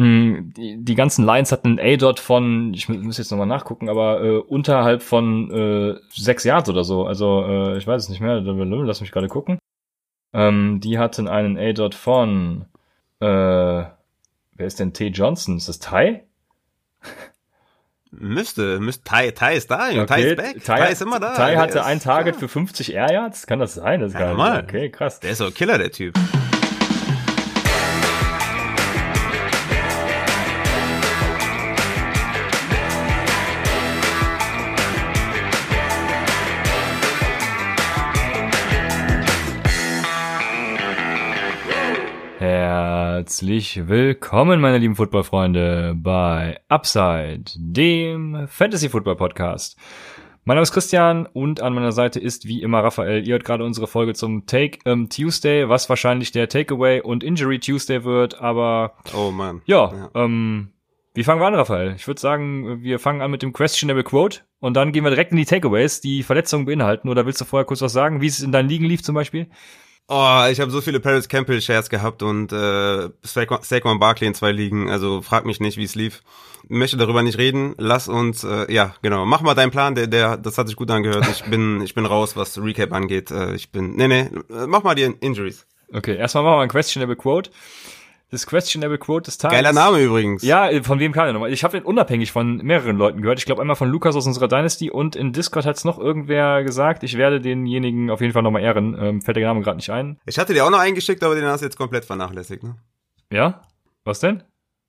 Mm, Die, die ganzen Lines hatten einen A-Dot von, ich mu- muss jetzt nochmal nachgucken, aber äh, unterhalb von äh, sechs Yards oder so. Also äh, ich weiß es nicht mehr, lass mich gerade gucken. Ähm, die hatten einen A-Dot von, äh, wer ist denn T. Johnson? Ist das Ty? Müsste, müsste, Ty, Ty ist da, Junge. Ty Okay, ist back. Ty, Ty ist immer da. Ty hatte ein Target klar. für 50 Air Yards. Kann das sein? Das ist Ja, gar nicht. Okay, krass. Der ist doch Killer, der Typ. Herzlich willkommen, meine lieben Footballfreunde, bei Upside, dem Fantasy Football Podcast. Mein Name ist Christian und an meiner Seite ist wie immer Raphael. Ihr hört gerade unsere Folge zum Take ähm, Tuesday, was wahrscheinlich der Takeaway und Injury Tuesday wird, aber Oh Mann. ja, ähm, wie fangen wir an, Raphael? Ich würde sagen, wir fangen an mit dem Questionable Quote und dann gehen wir direkt in die Takeaways, die Verletzungen beinhalten. Oder willst du vorher kurz was sagen, wie es in deinen Ligen lief zum Beispiel? Oh, ich habe so viele Paris Campbell Shares gehabt und äh, Saquon Saquon Barkley in zwei Ligen. Also frag mich nicht, wie es lief. Möchte darüber nicht reden. Lass uns, äh, ja, genau. Mach mal deinen Plan. Der, der, das hat sich gut angehört. Ich bin, ich bin raus, was Recap angeht. Äh, ich bin, nee, nee. Mach mal die Injuries. Okay, erstmal machen wir ein Questionable Quote. Das Questionable Quote des Tages. Geiler Name übrigens. Ja, von wem kam der nochmal? Ich habe den unabhängig von mehreren Leuten gehört. Ich glaube einmal von Lukas aus unserer Dynasty und in Discord hat's noch irgendwer gesagt. Ich werde denjenigen auf jeden Fall nochmal ehren. Ähm, fällt der Name gerade nicht ein. Ich hatte dir auch noch eingeschickt, aber den hast du jetzt komplett vernachlässigt. Ne? Ja? Was denn?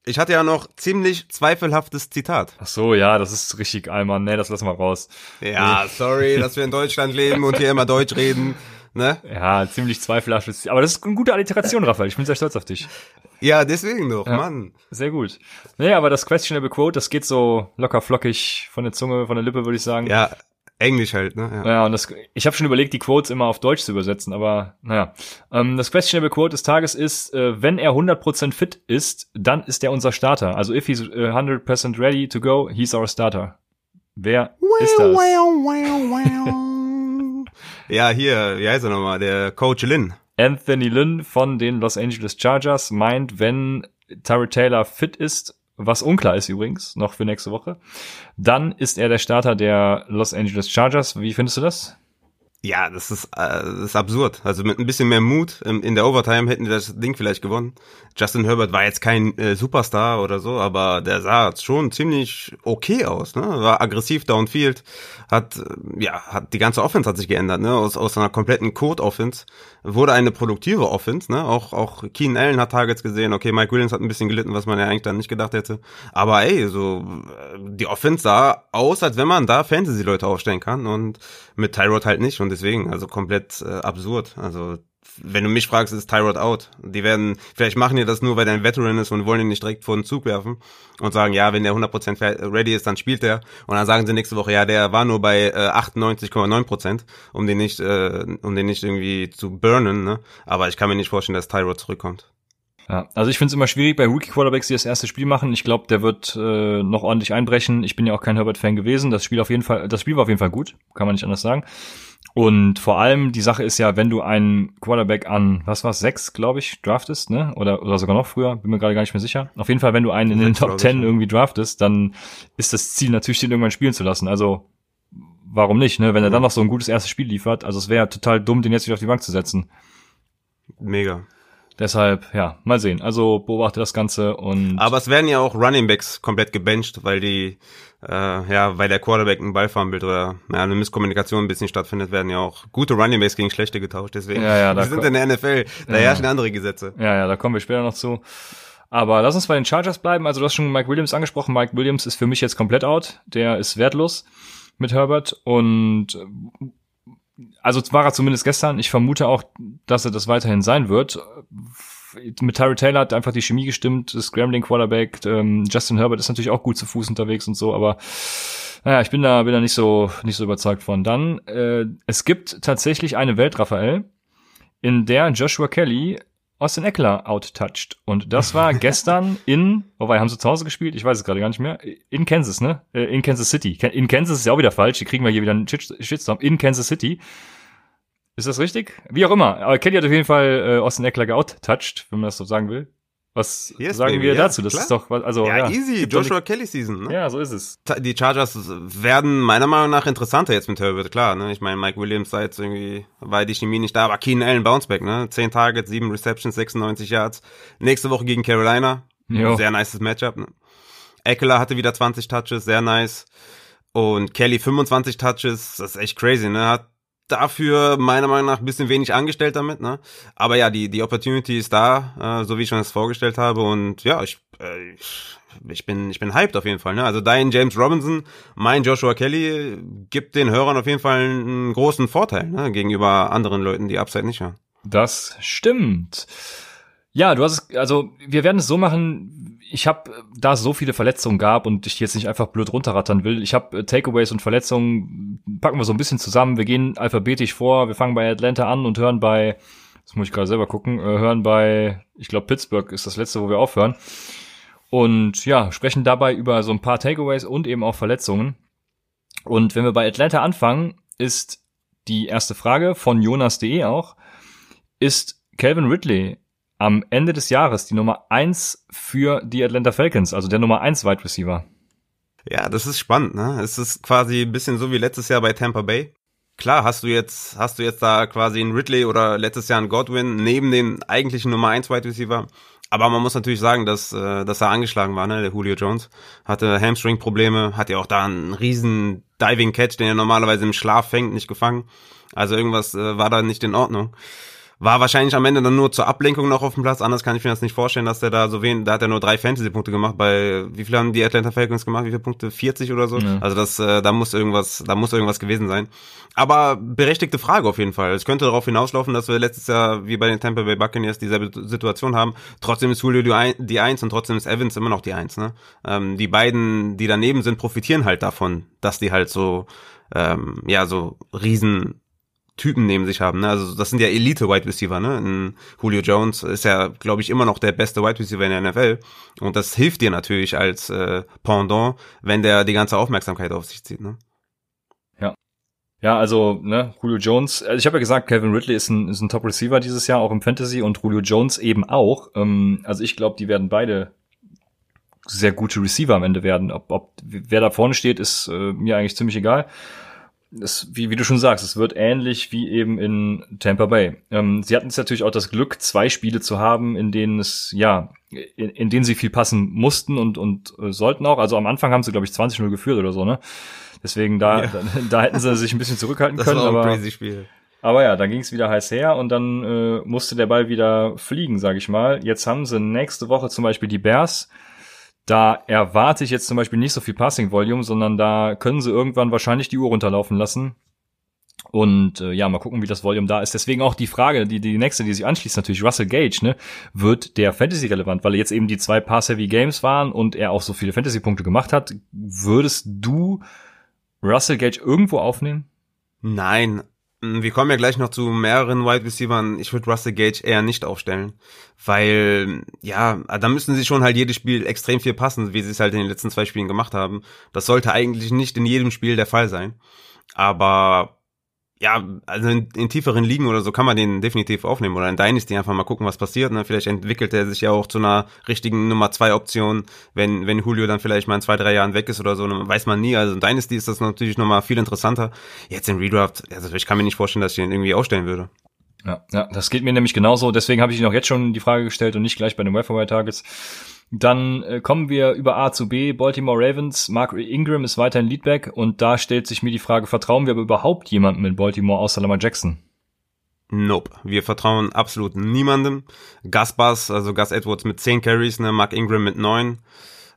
Ich hatte ja noch ziemlich zweifelhaftes Zitat. Ach so, ja, das ist richtig Alman. Nee, das lassen wir raus. Ja, sorry, dass wir in Deutschland leben und hier immer Deutsch reden. Ne? Ja, ziemlich zweifelhaft. Aber das ist eine gute Alliteration, Raphael. Ich bin sehr stolz auf dich. Ja, deswegen doch, Ja. Mann. Sehr gut. Nee, aber das Questionable Quote, das geht so locker flockig von der Zunge, von der Lippe, würde ich sagen. Ja, Englisch halt, ne? Ja. Ja, und das, ich habe schon überlegt, die Quotes immer auf Deutsch zu übersetzen, aber naja. Ähm, das Questionable Quote des Tages ist, äh, wenn er 100% fit ist, dann ist er unser Starter. Also if he's äh, 100% ready to go, he's our starter. Wer ist das? Ja, hier, wie heißt er nochmal? Der Coach Lin. Anthony Lynn von den Los Angeles Chargers meint, wenn Tyrod Taylor fit ist, was unklar ist übrigens, noch für nächste Woche, dann ist er der Starter der Los Angeles Chargers. Wie findest du das? Ja, das ist, äh, das ist absurd. Also mit ein bisschen mehr Mut ähm, in der Overtime hätten die das Ding vielleicht gewonnen. Justin Herbert war jetzt kein äh, Superstar oder so, aber der sah schon ziemlich okay aus. Ne? War aggressiv downfield, hat äh, ja hat die ganze Offense hat sich geändert. Ne? Aus aus einer kompletten Code-Offense wurde eine produktive Offense. Ne? Auch auch Keenan Allen hat Targets gesehen. Okay, Mike Williams hat ein bisschen gelitten, was man ja eigentlich dann nicht gedacht hätte. Aber ey, so äh, die Offense sah aus, als wenn man da Fantasy-Leute aufstellen kann und mit Tyrod halt nicht und deswegen, also komplett äh, absurd. Also wenn du mich fragst, ist Tyrod out. Die werden, vielleicht machen die das nur, weil der ein Veteran ist und wollen ihn nicht direkt vor den Zug werfen und sagen, ja, wenn der 100% fer- ready ist, dann spielt er. Und dann sagen sie nächste Woche, ja, der war nur bei äh, 98,9%, um den nicht, äh, um den nicht irgendwie zu burnen, ne? Aber ich kann mir nicht vorstellen, dass Tyrod zurückkommt. Ja, also ich finde es immer schwierig bei Rookie Quarterbacks, die das erste Spiel machen. Ich glaube, der wird äh, noch ordentlich einbrechen. Ich bin ja auch kein Herbert-Fan gewesen. Das Spiel auf jeden Fall, das Spiel war auf jeden Fall gut, kann man nicht anders sagen. Und vor allem die Sache ist ja, wenn du einen Quarterback an, was war's, sechs, glaube ich, draftest, ne? Oder oder sogar noch früher, bin mir gerade gar nicht mehr sicher. Auf jeden Fall, wenn du einen in den Top Ten irgendwie draftest, dann ist das Ziel natürlich, den irgendwann spielen zu lassen. Also warum nicht, ne? Wenn er dann noch so ein gutes erstes Spiel liefert, also es wäre total dumm, den jetzt wieder auf die Bank zu setzen. Mega. Deshalb, ja, mal sehen. Also beobachte das Ganze und Aber es werden ja auch Running Backs komplett gebencht, weil die, äh, ja, weil der Quarterback einen Ball fumbled oder ja, eine Misskommunikation ein bisschen stattfindet, werden ja auch gute Running Backs gegen schlechte getauscht. Deswegen, Ja, ja, da wir sind in der NFL, da Ja. herrschen andere Gesetze. Ja, ja, da kommen wir später noch zu. Aber lass uns bei den Chargers bleiben. Also du hast schon Mike Williams angesprochen. Mike Williams ist für mich jetzt komplett out. Der ist wertlos mit Herbert. Und also war er zumindest gestern. Ich vermute auch, dass er das weiterhin sein wird. Mit Tyree Taylor hat einfach die Chemie gestimmt. Das Scrambling Quarterback. Ähm, Justin Herbert ist natürlich auch gut zu Fuß unterwegs und so. Aber naja, ich bin da, bin da nicht so, nicht so überzeugt von. Dann, äh, es gibt tatsächlich eine Welt, Raphael, in der Joshua Kelly Austin Eckler outtouched. Und das war gestern in, wobei, haben sie zu Hause gespielt? Ich weiß es gerade gar nicht mehr. In Kansas, ne? Äh, In Kansas City. In Kansas ist ja auch wieder falsch. Die kriegen wir hier wieder einen Shit- Shitstorm. In Kansas City. Ist das richtig? Wie auch immer. Aber Kelly hat auf jeden Fall äh, Austin Eckler geouttouched, wenn man das so sagen will. Was Yes, sagen baby, wir ja, dazu? Das klar. ist doch, also Ja, ja, easy. Joshua Kelly Season. Ne? Ja, so ist es. Die Chargers werden meiner Meinung nach interessanter jetzt mit Herbert, klar. Ne? Ich meine, Mike Williams sei jetzt irgendwie, war die Chemie nicht da, aber Keenan Allen Bounceback, ne? 10 Targets, 7 Receptions, 96 Yards. Nächste Woche gegen Carolina. Jo. Sehr nices Matchup. Ne? Eckler hatte wieder 20 Touches, sehr nice. Und Kelly 25 Touches, das ist echt crazy, ne? Hat dafür meiner Meinung nach ein bisschen wenig angestellt damit, ne? Aber ja, die, die Opportunity ist da, äh, so wie ich schon das vorgestellt habe. Und ja, ich, äh, ich bin, ich bin hyped auf jeden Fall, ne? Also dein James Robinson, mein Joshua Kelly gibt den Hörern auf jeden Fall einen großen Vorteil, ne? Gegenüber anderen Leuten, die Upside nicht haben. Das stimmt. Ja, du hast es, also wir werden es so machen, ich habe, da es so viele Verletzungen gab und ich jetzt nicht einfach blöd runterrattern will, ich habe äh, Takeaways und Verletzungen, packen wir so ein bisschen zusammen, wir gehen alphabetisch vor, wir fangen bei Atlanta an und hören bei, das muss ich gerade selber gucken, äh, hören bei, ich glaube Pittsburgh ist das letzte, wo wir aufhören. Und ja, sprechen dabei über so ein paar Takeaways und eben auch Verletzungen. Und wenn wir bei Atlanta anfangen, ist die erste Frage von Jonas.de auch, ist Calvin Ridley am Ende des Jahres die Nummer eins für die Atlanta Falcons, also der Nummer eins Wide Receiver. Ja, das ist spannend, ne? Es ist quasi ein bisschen so wie letztes Jahr bei Tampa Bay. Klar, hast du jetzt, hast du jetzt da quasi einen Ridley oder letztes Jahr einen Godwin neben den eigentlichen Nummer 1 Wide Receiver. Aber man muss natürlich sagen, dass, äh, dass er angeschlagen war, ne? Der Julio Jones hatte Hamstring-Probleme, hat ja auch da einen riesen Diving Catch, den er normalerweise im Schlaf fängt, nicht gefangen. Also irgendwas äh, war da nicht in Ordnung. War wahrscheinlich am Ende dann nur zur Ablenkung noch auf dem Platz. Anders kann ich mir das nicht vorstellen, dass der da so wen, da hat er nur drei Fantasy-Punkte gemacht. Bei wie viel haben die Atlanta Falcons gemacht? Wie viele Punkte? 40 oder so? Ja. Also das, äh, da muss irgendwas, da muss irgendwas gewesen sein. Aber berechtigte Frage auf jeden Fall. Es könnte darauf hinauslaufen, dass wir letztes Jahr wie bei den Tampa Bay Buccaneers dieselbe Situation haben. Trotzdem ist Julio die Ein- die Eins und trotzdem ist Evans immer noch die Eins. Ne? Ähm, die beiden, die daneben sind, profitieren halt davon, dass die halt so, ähm, ja, so riesen Typen neben sich haben. Ne? Also das sind ja Elite-Wide Receiver. Ne? Ein Julio Jones ist ja, glaube ich, immer noch der beste Wide Receiver in der NFL. Und das hilft dir natürlich als äh, Pendant, wenn der die ganze Aufmerksamkeit auf sich zieht. Ne? Ja, also, ne, Julio Jones, also ich habe ja gesagt, Calvin Ridley ist ein, ist ein Top-Receiver dieses Jahr, auch im Fantasy und Julio Jones eben auch. Ähm, also ich glaube, die werden beide sehr gute Receiver am Ende werden. Ob, ob wer da vorne steht, ist äh, mir eigentlich ziemlich egal. Das, wie, wie du schon sagst, es wird ähnlich wie eben in Tampa Bay. Ähm, sie hatten jetzt natürlich auch das Glück, zwei Spiele zu haben, in denen es, ja, in, in denen sie viel passen mussten und, und äh, sollten auch. Also am Anfang haben sie, glaube ich, 20-0 geführt oder so, ne? Deswegen da, Ja. da, da hätten sie sich ein bisschen zurückhalten Das können. war ein aber, crazy Spiel. aber ja, dann ging es wieder heiß her und dann äh, musste der Ball wieder fliegen, sage ich mal. Jetzt haben sie nächste Woche zum Beispiel die Bears. Da erwarte ich jetzt zum Beispiel nicht so viel Passing Volume, sondern da können sie irgendwann wahrscheinlich die Uhr runterlaufen lassen. Und äh, ja, mal gucken, wie das Volume da ist. Deswegen auch die Frage, die, die nächste, die sich anschließt, natürlich Russell Gage, ne? Wird der Fantasy relevant, weil jetzt eben die zwei Pass-Heavy Games waren und er auch so viele Fantasy-Punkte gemacht hat. Würdest du Russell Gage irgendwo aufnehmen? Nein. Mm, Wir kommen ja gleich noch zu mehreren Wide Receivern. Ich würde Russell Gage eher nicht aufstellen, weil ja, da müssen sie schon halt jedes Spiel extrem viel passen, wie sie es halt in den letzten zwei Spielen gemacht haben. Das sollte eigentlich nicht in jedem Spiel der Fall sein. Aber ja, also in, in tieferen Ligen oder so kann man den definitiv aufnehmen oder in Dynasty einfach mal gucken, was passiert. Ne? Vielleicht entwickelt er sich ja auch zu einer richtigen Nummer zwei Option, wenn, wenn Julio dann vielleicht mal in zwei, drei Jahren weg ist oder so, dann weiß man nie. Also in Dynasty ist das natürlich nochmal viel interessanter. Jetzt in Redraft, also ich kann mir nicht vorstellen, dass ich den irgendwie aufstellen würde. Ja, ja, das geht mir nämlich genauso. Deswegen habe ich Ihnen auch jetzt schon die Frage gestellt und nicht gleich bei den Wire Targets. Dann äh, kommen wir über A zu B. Baltimore Ravens. Mark Ingram ist weiterhin Leadback und da stellt sich mir die Frage, vertrauen wir aber überhaupt jemandem in Baltimore außer Lamar Jackson? Nope. Wir vertrauen absolut niemandem. Gus Bus, also Gus Edwards mit 10 Carries, ne, Mark Ingram mit 9.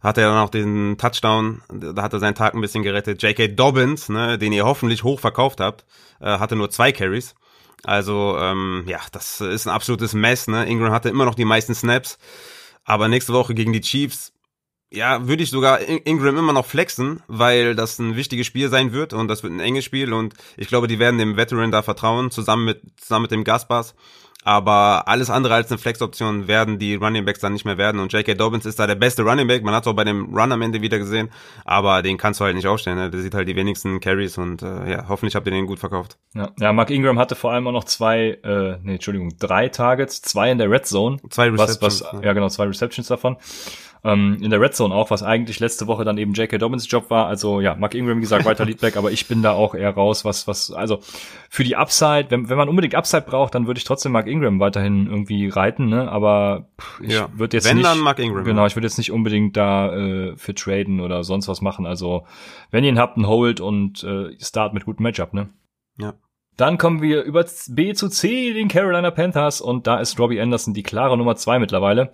Hat er dann auch den Touchdown, da hat er seinen Tag ein bisschen gerettet. J.K. Dobbins, ne, den ihr hoffentlich hoch verkauft habt, äh, hatte nur zwei Carries. Also, ähm, ja, das ist ein absolutes Mess, ne. Ingram hatte immer noch die meisten Snaps. Aber nächste Woche gegen die Chiefs, ja, würde ich sogar In- Ingram immer noch flexen, weil das ein wichtiges Spiel sein wird und das wird ein enges Spiel und ich glaube, die werden dem Veteran da vertrauen, zusammen mit, zusammen mit dem Gaspars. Aber alles andere als eine Flex-Option werden die Running Backs dann nicht mehr werden und J.K. Dobbins ist da der beste Running Back, man hat es auch bei dem Run am Ende wieder gesehen, aber den kannst du halt nicht aufstellen, ne? der sieht halt die wenigsten Carries und äh, ja, hoffentlich habt ihr den gut verkauft. Ja, ja, Mark Ingram hatte vor allem auch noch zwei, äh, nee, Entschuldigung, drei Targets, zwei in der Red Zone. Zwei Receptions. Was, was, ja. ja, genau, zwei Receptions davon ähm, in der Red Zone auch, was eigentlich letzte Woche dann eben J.K. Dobbins Job war. Also ja, Mark Ingram, wie gesagt, weiter Leadback, aber ich bin da auch eher raus, was, was, also für die Upside, wenn, wenn man unbedingt Upside braucht, dann würde ich trotzdem Mark Ingram weiterhin irgendwie reiten, ne? Aber ich ja. würde jetzt wenn, nicht. Dann Mark Ingram. Genau, ich würde jetzt nicht unbedingt da äh, für traden oder sonst was machen. Also wenn ihr ihn habt, ein Hold und äh, Start mit gutem Matchup, ne? Ja. Dann kommen wir über B zu C, den Carolina Panthers, und da ist Robbie Anderson die klare Nummer zwei mittlerweile.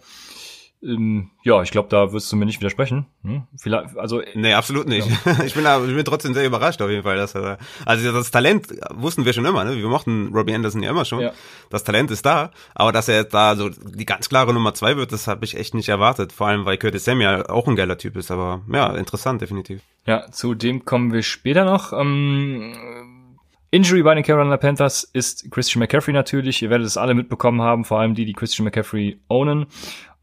Ähm, ja, ich glaube, da wirst du mir nicht widersprechen. Hm? Vielleicht, also nee, absolut nicht. Ja. Ich bin da, ich bin trotzdem sehr überrascht auf jeden Fall, dass er, also das Talent wussten wir schon immer, ne? Wir mochten Robbie Anderson ja immer schon. Ja. Das Talent ist da, aber dass er jetzt da so die ganz klare Nummer zwei wird, das habe ich echt nicht erwartet. Vor allem, weil Curtis Samuel auch ein geiler Typ ist. Aber ja, interessant definitiv. Ja, zu dem kommen wir später noch. Ähm, Injury bei den Carolina Panthers ist Christian McCaffrey natürlich. Ihr werdet es alle mitbekommen haben, vor allem die, die Christian McCaffrey ownen.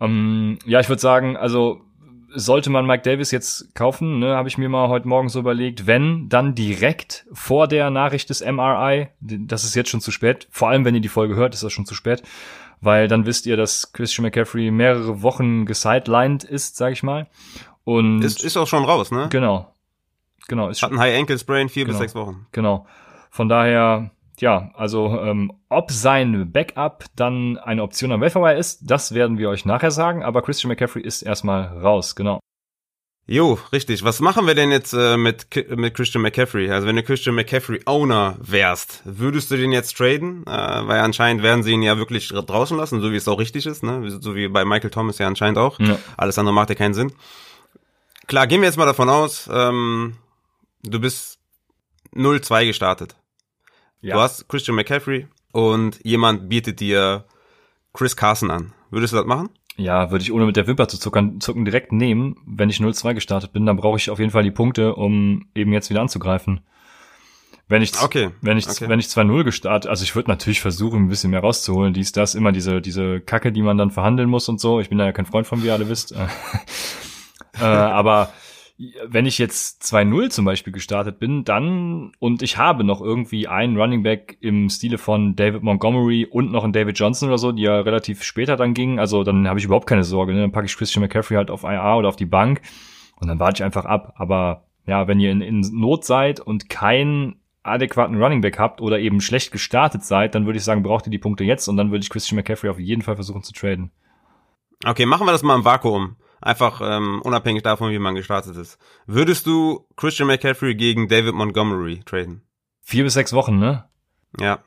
Ähm, ja, ich würde sagen, also sollte man Mike Davis jetzt kaufen, ne, habe ich mir mal heute Morgen so überlegt, wenn, dann direkt vor der Nachricht des MRI, das ist jetzt schon zu spät, vor allem wenn ihr die Folge hört, ist das schon zu spät, weil dann wisst ihr, dass Christian McCaffrey mehrere Wochen gesidelined ist, sag ich mal. Und ist, ist auch schon raus, ne? Genau. Genau. Ist Hat ein High Ankle Sprain, vier genau, bis sechs Wochen. Genau. Von daher, ja, also ähm, ob sein Backup dann eine Option am Weltverbei ist, das werden wir euch nachher sagen, aber Christian McCaffrey ist erstmal raus, genau. Jo, richtig. Was machen wir denn jetzt äh, mit, mit Christian McCaffrey? Also wenn du Christian McCaffrey Owner wärst, würdest du den jetzt traden? Äh, weil anscheinend werden sie ihn ja wirklich draußen lassen, so wie es auch richtig ist, ne? So wie bei Michael Thomas ja anscheinend auch. Ja. Alles andere macht ja keinen Sinn. Klar, gehen wir jetzt mal davon aus, ähm, du bist 0-2 gestartet. Ja. Du hast Christian McCaffrey und jemand bietet dir Chris Carson an. Würdest du das machen? Ja, würde ich ohne mit der Wimper zu zuckern, zucken direkt nehmen. Wenn ich 0-2 gestartet bin, dann brauche ich auf jeden Fall die Punkte, um eben jetzt wieder anzugreifen. Wenn ich, okay. wenn ich, okay. wenn ich 2-0 gestartet, also ich würde natürlich versuchen, ein bisschen mehr rauszuholen. Dies, das, immer diese, diese Kacke, die man dann verhandeln muss und so. Ich bin da ja kein Freund von, wie ihr alle wisst. äh, aber wenn ich jetzt 2-0 zum Beispiel gestartet bin, dann und ich habe noch irgendwie einen Running Back im Stile von David Montgomery und noch einen David Johnson oder so, die ja relativ später dann gingen, also dann habe ich überhaupt keine Sorge. Ne? Dann packe ich Christian McCaffrey halt auf IA oder auf die Bank und dann warte ich einfach ab. Aber ja, wenn ihr in, in Not seid und keinen adäquaten Running Back habt oder eben schlecht gestartet seid, dann würde ich sagen, braucht ihr die Punkte jetzt und dann würde ich Christian McCaffrey auf jeden Fall versuchen zu traden. Okay, machen wir das mal im Vakuum. Einfach ähm, unabhängig davon, wie man gestartet ist. Würdest du Christian McCaffrey gegen David Montgomery traden? Vier bis sechs Wochen, ne? Ja.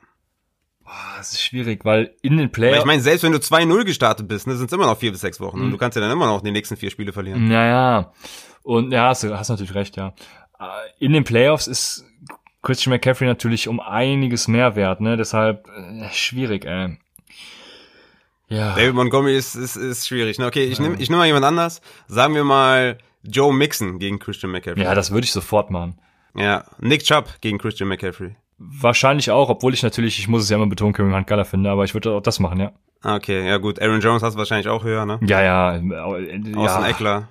Boah, das ist schwierig, weil in den Playoffs. Ich meine, selbst wenn du 2-0 gestartet bist, ne, sind es immer noch vier bis sechs Wochen. Mhm. Und du kannst ja dann immer noch die nächsten vier Spiele verlieren. Naja. Und ja, hast du hast natürlich recht, ja. Äh, in den Playoffs ist Christian McCaffrey natürlich um einiges mehr wert, ne? Deshalb äh, schwierig, ey. Ja. David Montgomery ist, ist, ist schwierig. Ne? Okay, ich ja. nehme ich nehm mal jemand anders. Sagen wir mal Joe Mixon gegen Christian McCaffrey. Ja, das würde ich sofort machen. Ja, Nick Chubb gegen Christian McCaffrey. Wahrscheinlich auch, obwohl ich natürlich, ich muss es ja immer betonen, Kevin Hunt geiler finde, aber ich würde auch das machen, ja. Okay, ja gut. Aaron Jones hast du wahrscheinlich auch höher, ne? Ja, ja. Äh, ja. Austin Eckler.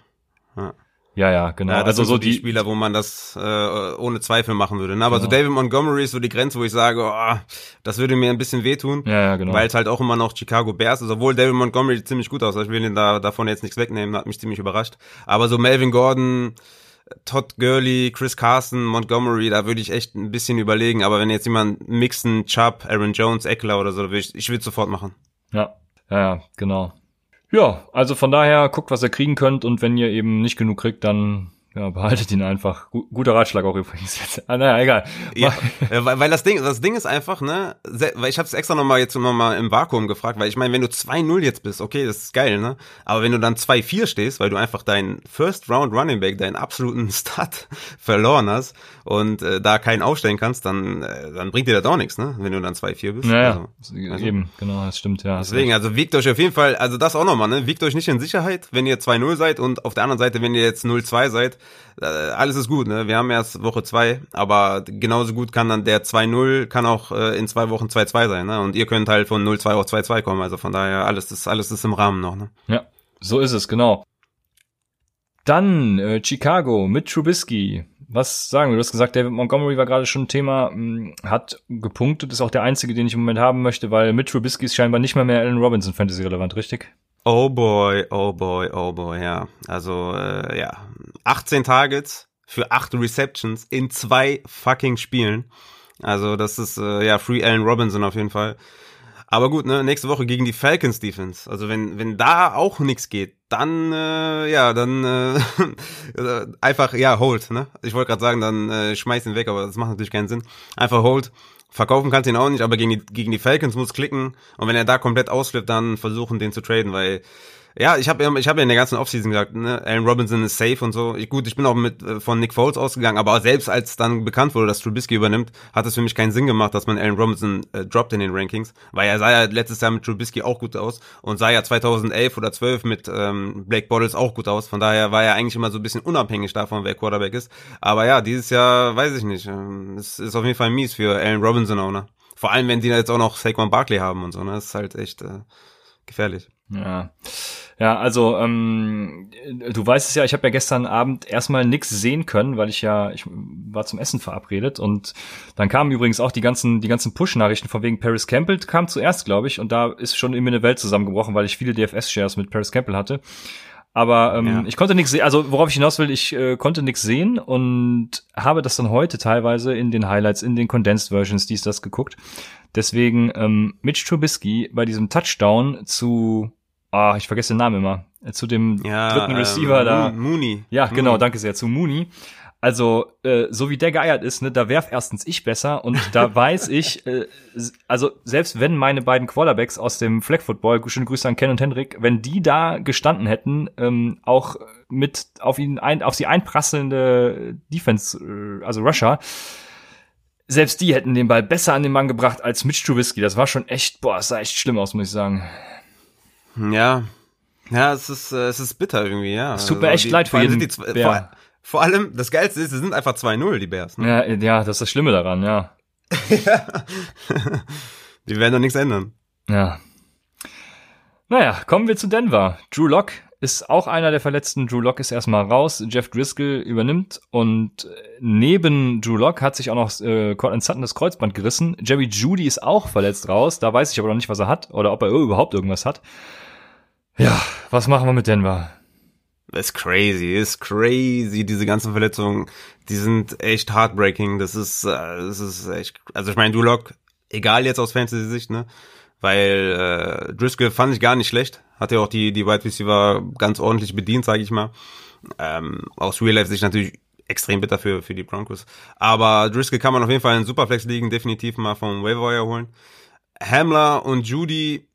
Ja. Ja, ja, genau. Ja, also so die, die Spieler, wo man das äh, ohne Zweifel machen würde. Ne? Aber genau. so David Montgomery ist so die Grenze, wo ich sage, oh, das würde mir ein bisschen wehtun. Ja, ja, genau. Weil es halt auch immer noch Chicago Bears ist, obwohl David Montgomery ziemlich gut aussah. Ich will ihn da davon jetzt nichts wegnehmen, hat mich ziemlich überrascht. Aber so Melvin Gordon, Todd Gurley, Chris Carson, Montgomery, da würde ich echt ein bisschen überlegen. Aber wenn jetzt jemand Mixon, Chubb, Aaron Jones, Eckler oder so, ich, ich würde sofort machen. Ja, ja, genau. Ja, also von daher guckt, was ihr kriegen könnt und wenn ihr eben nicht genug kriegt, dann ja, behaltet ihn einfach. Guter Ratschlag auch übrigens jetzt. Ah, naja, egal. Ja, weil, weil das Ding, das Ding ist einfach, ne, weil ich habe es extra nochmal jetzt nochmal im Vakuum gefragt, weil ich meine, wenn du 2-0 jetzt bist, okay, das ist geil, ne? Aber wenn du dann 2-4 stehst, weil du einfach deinen First Round Running Back, deinen absoluten Start verloren hast und äh, da keinen aufstellen kannst, dann, äh, dann bringt dir das auch nichts, ne? Wenn du dann 2-4 bist. Naja, also, also, eben, genau, das stimmt, ja. Deswegen, also wiegt euch auf jeden Fall, also das auch nochmal, ne? Wiegt euch nicht in Sicherheit, wenn ihr 2-0 seid und auf der anderen Seite, wenn ihr jetzt 0-2 seid, äh, alles ist gut, ne? Wir haben erst Woche zwei, aber genauso gut kann dann der 2-0, kann auch äh, in zwei Wochen 2-2 sein, ne? Und ihr könnt halt von 0-2 auf 2-2 kommen, also von daher, alles ist, alles ist im Rahmen noch, ne? Ja, so ist es, genau. Dann äh, Chicago mit Trubisky. Was sagen wir? Du hast gesagt, David Montgomery war gerade schon ein Thema, mh, hm, hat gepunktet, ist auch der einzige, den ich im Moment haben möchte, weil mit Trubisky ist scheinbar nicht mehr mehr Allen Robinson Fantasy relevant, richtig? Oh boy, oh boy, oh boy, ja. Also, äh, ja. 18 Targets für 8 Receptions in zwei fucking Spielen. Also, das ist, äh, ja, Free Allen Robinson auf jeden Fall. Aber gut, ne, nächste Woche gegen die Falcons Defense. Also wenn wenn da auch nichts geht, dann äh, ja, dann äh, einfach ja, hold, ne? Ich wollte gerade sagen, dann äh, schmeiß ihn weg, aber das macht natürlich keinen Sinn. Einfach hold. Verkaufen kannst du ihn auch nicht, aber gegen die, gegen die Falcons muss klicken. Und wenn er da komplett ausflippt, dann versuchen, den zu traden, weil ja, ich habe ich hab ja in der ganzen Offseason gesagt, ne, Allen Robinson ist safe und so. Ich, gut, ich bin auch mit äh, von Nick Foles ausgegangen, aber selbst als dann bekannt wurde, dass Trubisky übernimmt, hat es für mich keinen Sinn gemacht, dass man Allen Robinson äh, droppt in den Rankings, weil er sah ja letztes Jahr mit Trubisky auch gut aus und sah ja 2011 oder 12 mit ähm, Blake Bottles auch gut aus. Von daher war er eigentlich immer so ein bisschen unabhängig davon, wer Quarterback ist. Aber ja, dieses Jahr weiß ich nicht. Ähm, es ist auf jeden Fall mies für Allen Robinson auch, ne? Vor allem, wenn die jetzt auch noch Saquon Barkley haben und so, ne? Das ist halt echt äh, gefährlich. Ja. Ja, also ähm, du weißt es ja, ich habe ja gestern Abend erstmal nix sehen können, weil ich ja, ich war zum Essen verabredet und dann kamen übrigens auch die ganzen, die ganzen Push-Nachrichten von wegen Paris Campbell kam zuerst, glaube ich, und da ist schon in mir eine Welt zusammengebrochen, weil ich viele DFS-Shares mit Paris Campbell hatte. Aber ähm, ja. ich konnte nichts sehen, also worauf ich hinaus will, ich äh, konnte nichts sehen und habe das dann heute teilweise in den Highlights, in den Condensed Versions, dies, das geguckt. Deswegen ähm, Mitch Trubisky bei diesem Touchdown zu ah, ich vergesse den Namen immer, zu dem ja, dritten Receiver ähm, da. Mooney. Ja, Mooney. genau, danke sehr, zu Mooney. Also, äh, so wie der geeiert ist, ne, da werf erstens ich besser und da weiß ich, äh, also selbst wenn meine beiden Quarterbacks aus dem Flag Football, schöne Grüße an Ken und Hendrik, wenn die da gestanden hätten, ähm, auch mit auf ihn ein, auf sie einprasselnde Defense, äh, also Rusher, selbst die hätten den Ball besser an den Mann gebracht als Mitch Trubisky. Das war schon echt, boah, es sah echt schlimm aus, muss ich sagen. Ja. Ja, es ist, äh, es ist bitter irgendwie, ja. Es tut mir also echt die, leid für jeden die, vor, vor, allem, das Geilste ist, sie sind einfach 2-0, die Bears. Ne? Ja, ja, das ist das Schlimme daran, ja. ja. die werden doch nichts ändern. Ja. Naja, kommen wir zu Denver. Drew Lock ist auch einer der Verletzten. Drew Lock ist erstmal raus. Jeff Driscoll übernimmt und neben Drew Lock hat sich auch noch äh, Cortland Sutton das Kreuzband gerissen. Jerry Judy ist auch verletzt raus. Da weiß ich aber noch nicht, was er hat oder ob er überhaupt irgendwas hat. Ja, was machen wir mit Denver? Ist crazy, ist crazy. Diese ganzen Verletzungen, die sind echt heartbreaking. Das ist, äh, das ist echt. Also ich meine, Drew Lock, egal jetzt aus Fantasy-Sicht, ne? Weil äh, Driscoll fand ich gar nicht schlecht hat ja auch die, die Wide Receiver ganz ordentlich bedient, sage ich mal. Ähm, aus Real Life sich natürlich extrem bitter für, für die Broncos. Aber Driscoll kann man auf jeden Fall in Superflex ligen, definitiv mal vom Waiver holen. Hamler und Judy,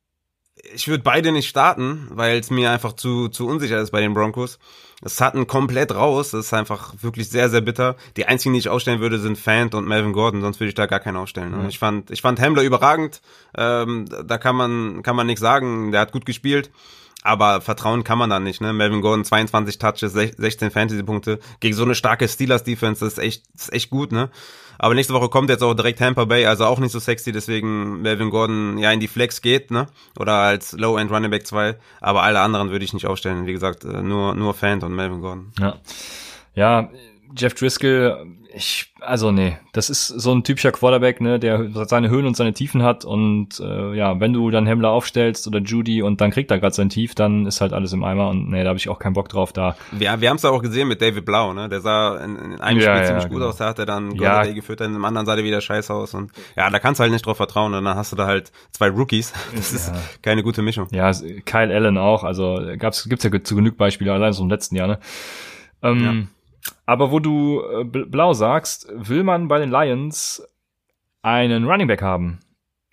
ich würde beide nicht starten, weil es mir einfach zu, zu unsicher ist bei den Broncos. Sutton komplett raus. Das ist einfach wirklich sehr, sehr bitter. Die einzigen, die ich aufstellen würde, sind Fant und Melvin Gordon, sonst würde ich da gar keinen aufstellen. Mhm. Ich fand, ich fand Hamler überragend. Ähm, da kann man, kann man nichts sagen. Der hat gut gespielt. Aber vertrauen kann man da nicht, ne? Melvin Gordon 22 Touches, 16 Fantasy-Punkte. Gegen so eine starke Steelers-Defense, das ist echt, das ist echt gut, ne? Aber nächste Woche kommt jetzt auch direkt Tampa Bay, also auch nicht so sexy, deswegen Melvin Gordon ja in die Flex geht, ne? Oder als Low-End Running Back 2. Aber alle anderen würde ich nicht aufstellen. Wie gesagt, äh, nur, nur Fan und Melvin Gordon. Ja. Ja, Jeff Driscoll, ich, also nee, das ist so ein typischer Quarterback, ne, der seine Höhen und seine Tiefen hat und äh, ja, wenn du dann Hemmler aufstellst oder Judy und dann kriegt er gerade sein Tief, dann ist halt alles im Eimer und nee, da habe ich auch keinen Bock drauf da. Ja, wir haben es auch gesehen mit David Blau, ne, der sah in, in einem ja, Spiel ja, ziemlich genau. gut aus, da hat er dann ja. geführt, in dem anderen sah der wieder scheiße aus und ja, da kannst du halt nicht drauf vertrauen und dann hast du da halt zwei Rookies, das ja. ist keine gute Mischung. Ja, Kyle Allen auch, also gab's, gibt's ja zu genug Beispiele, allein so im letzten Jahr, ne. Ähm, aber wo du äh, blau sagst, will man bei den Lions einen Running Back haben.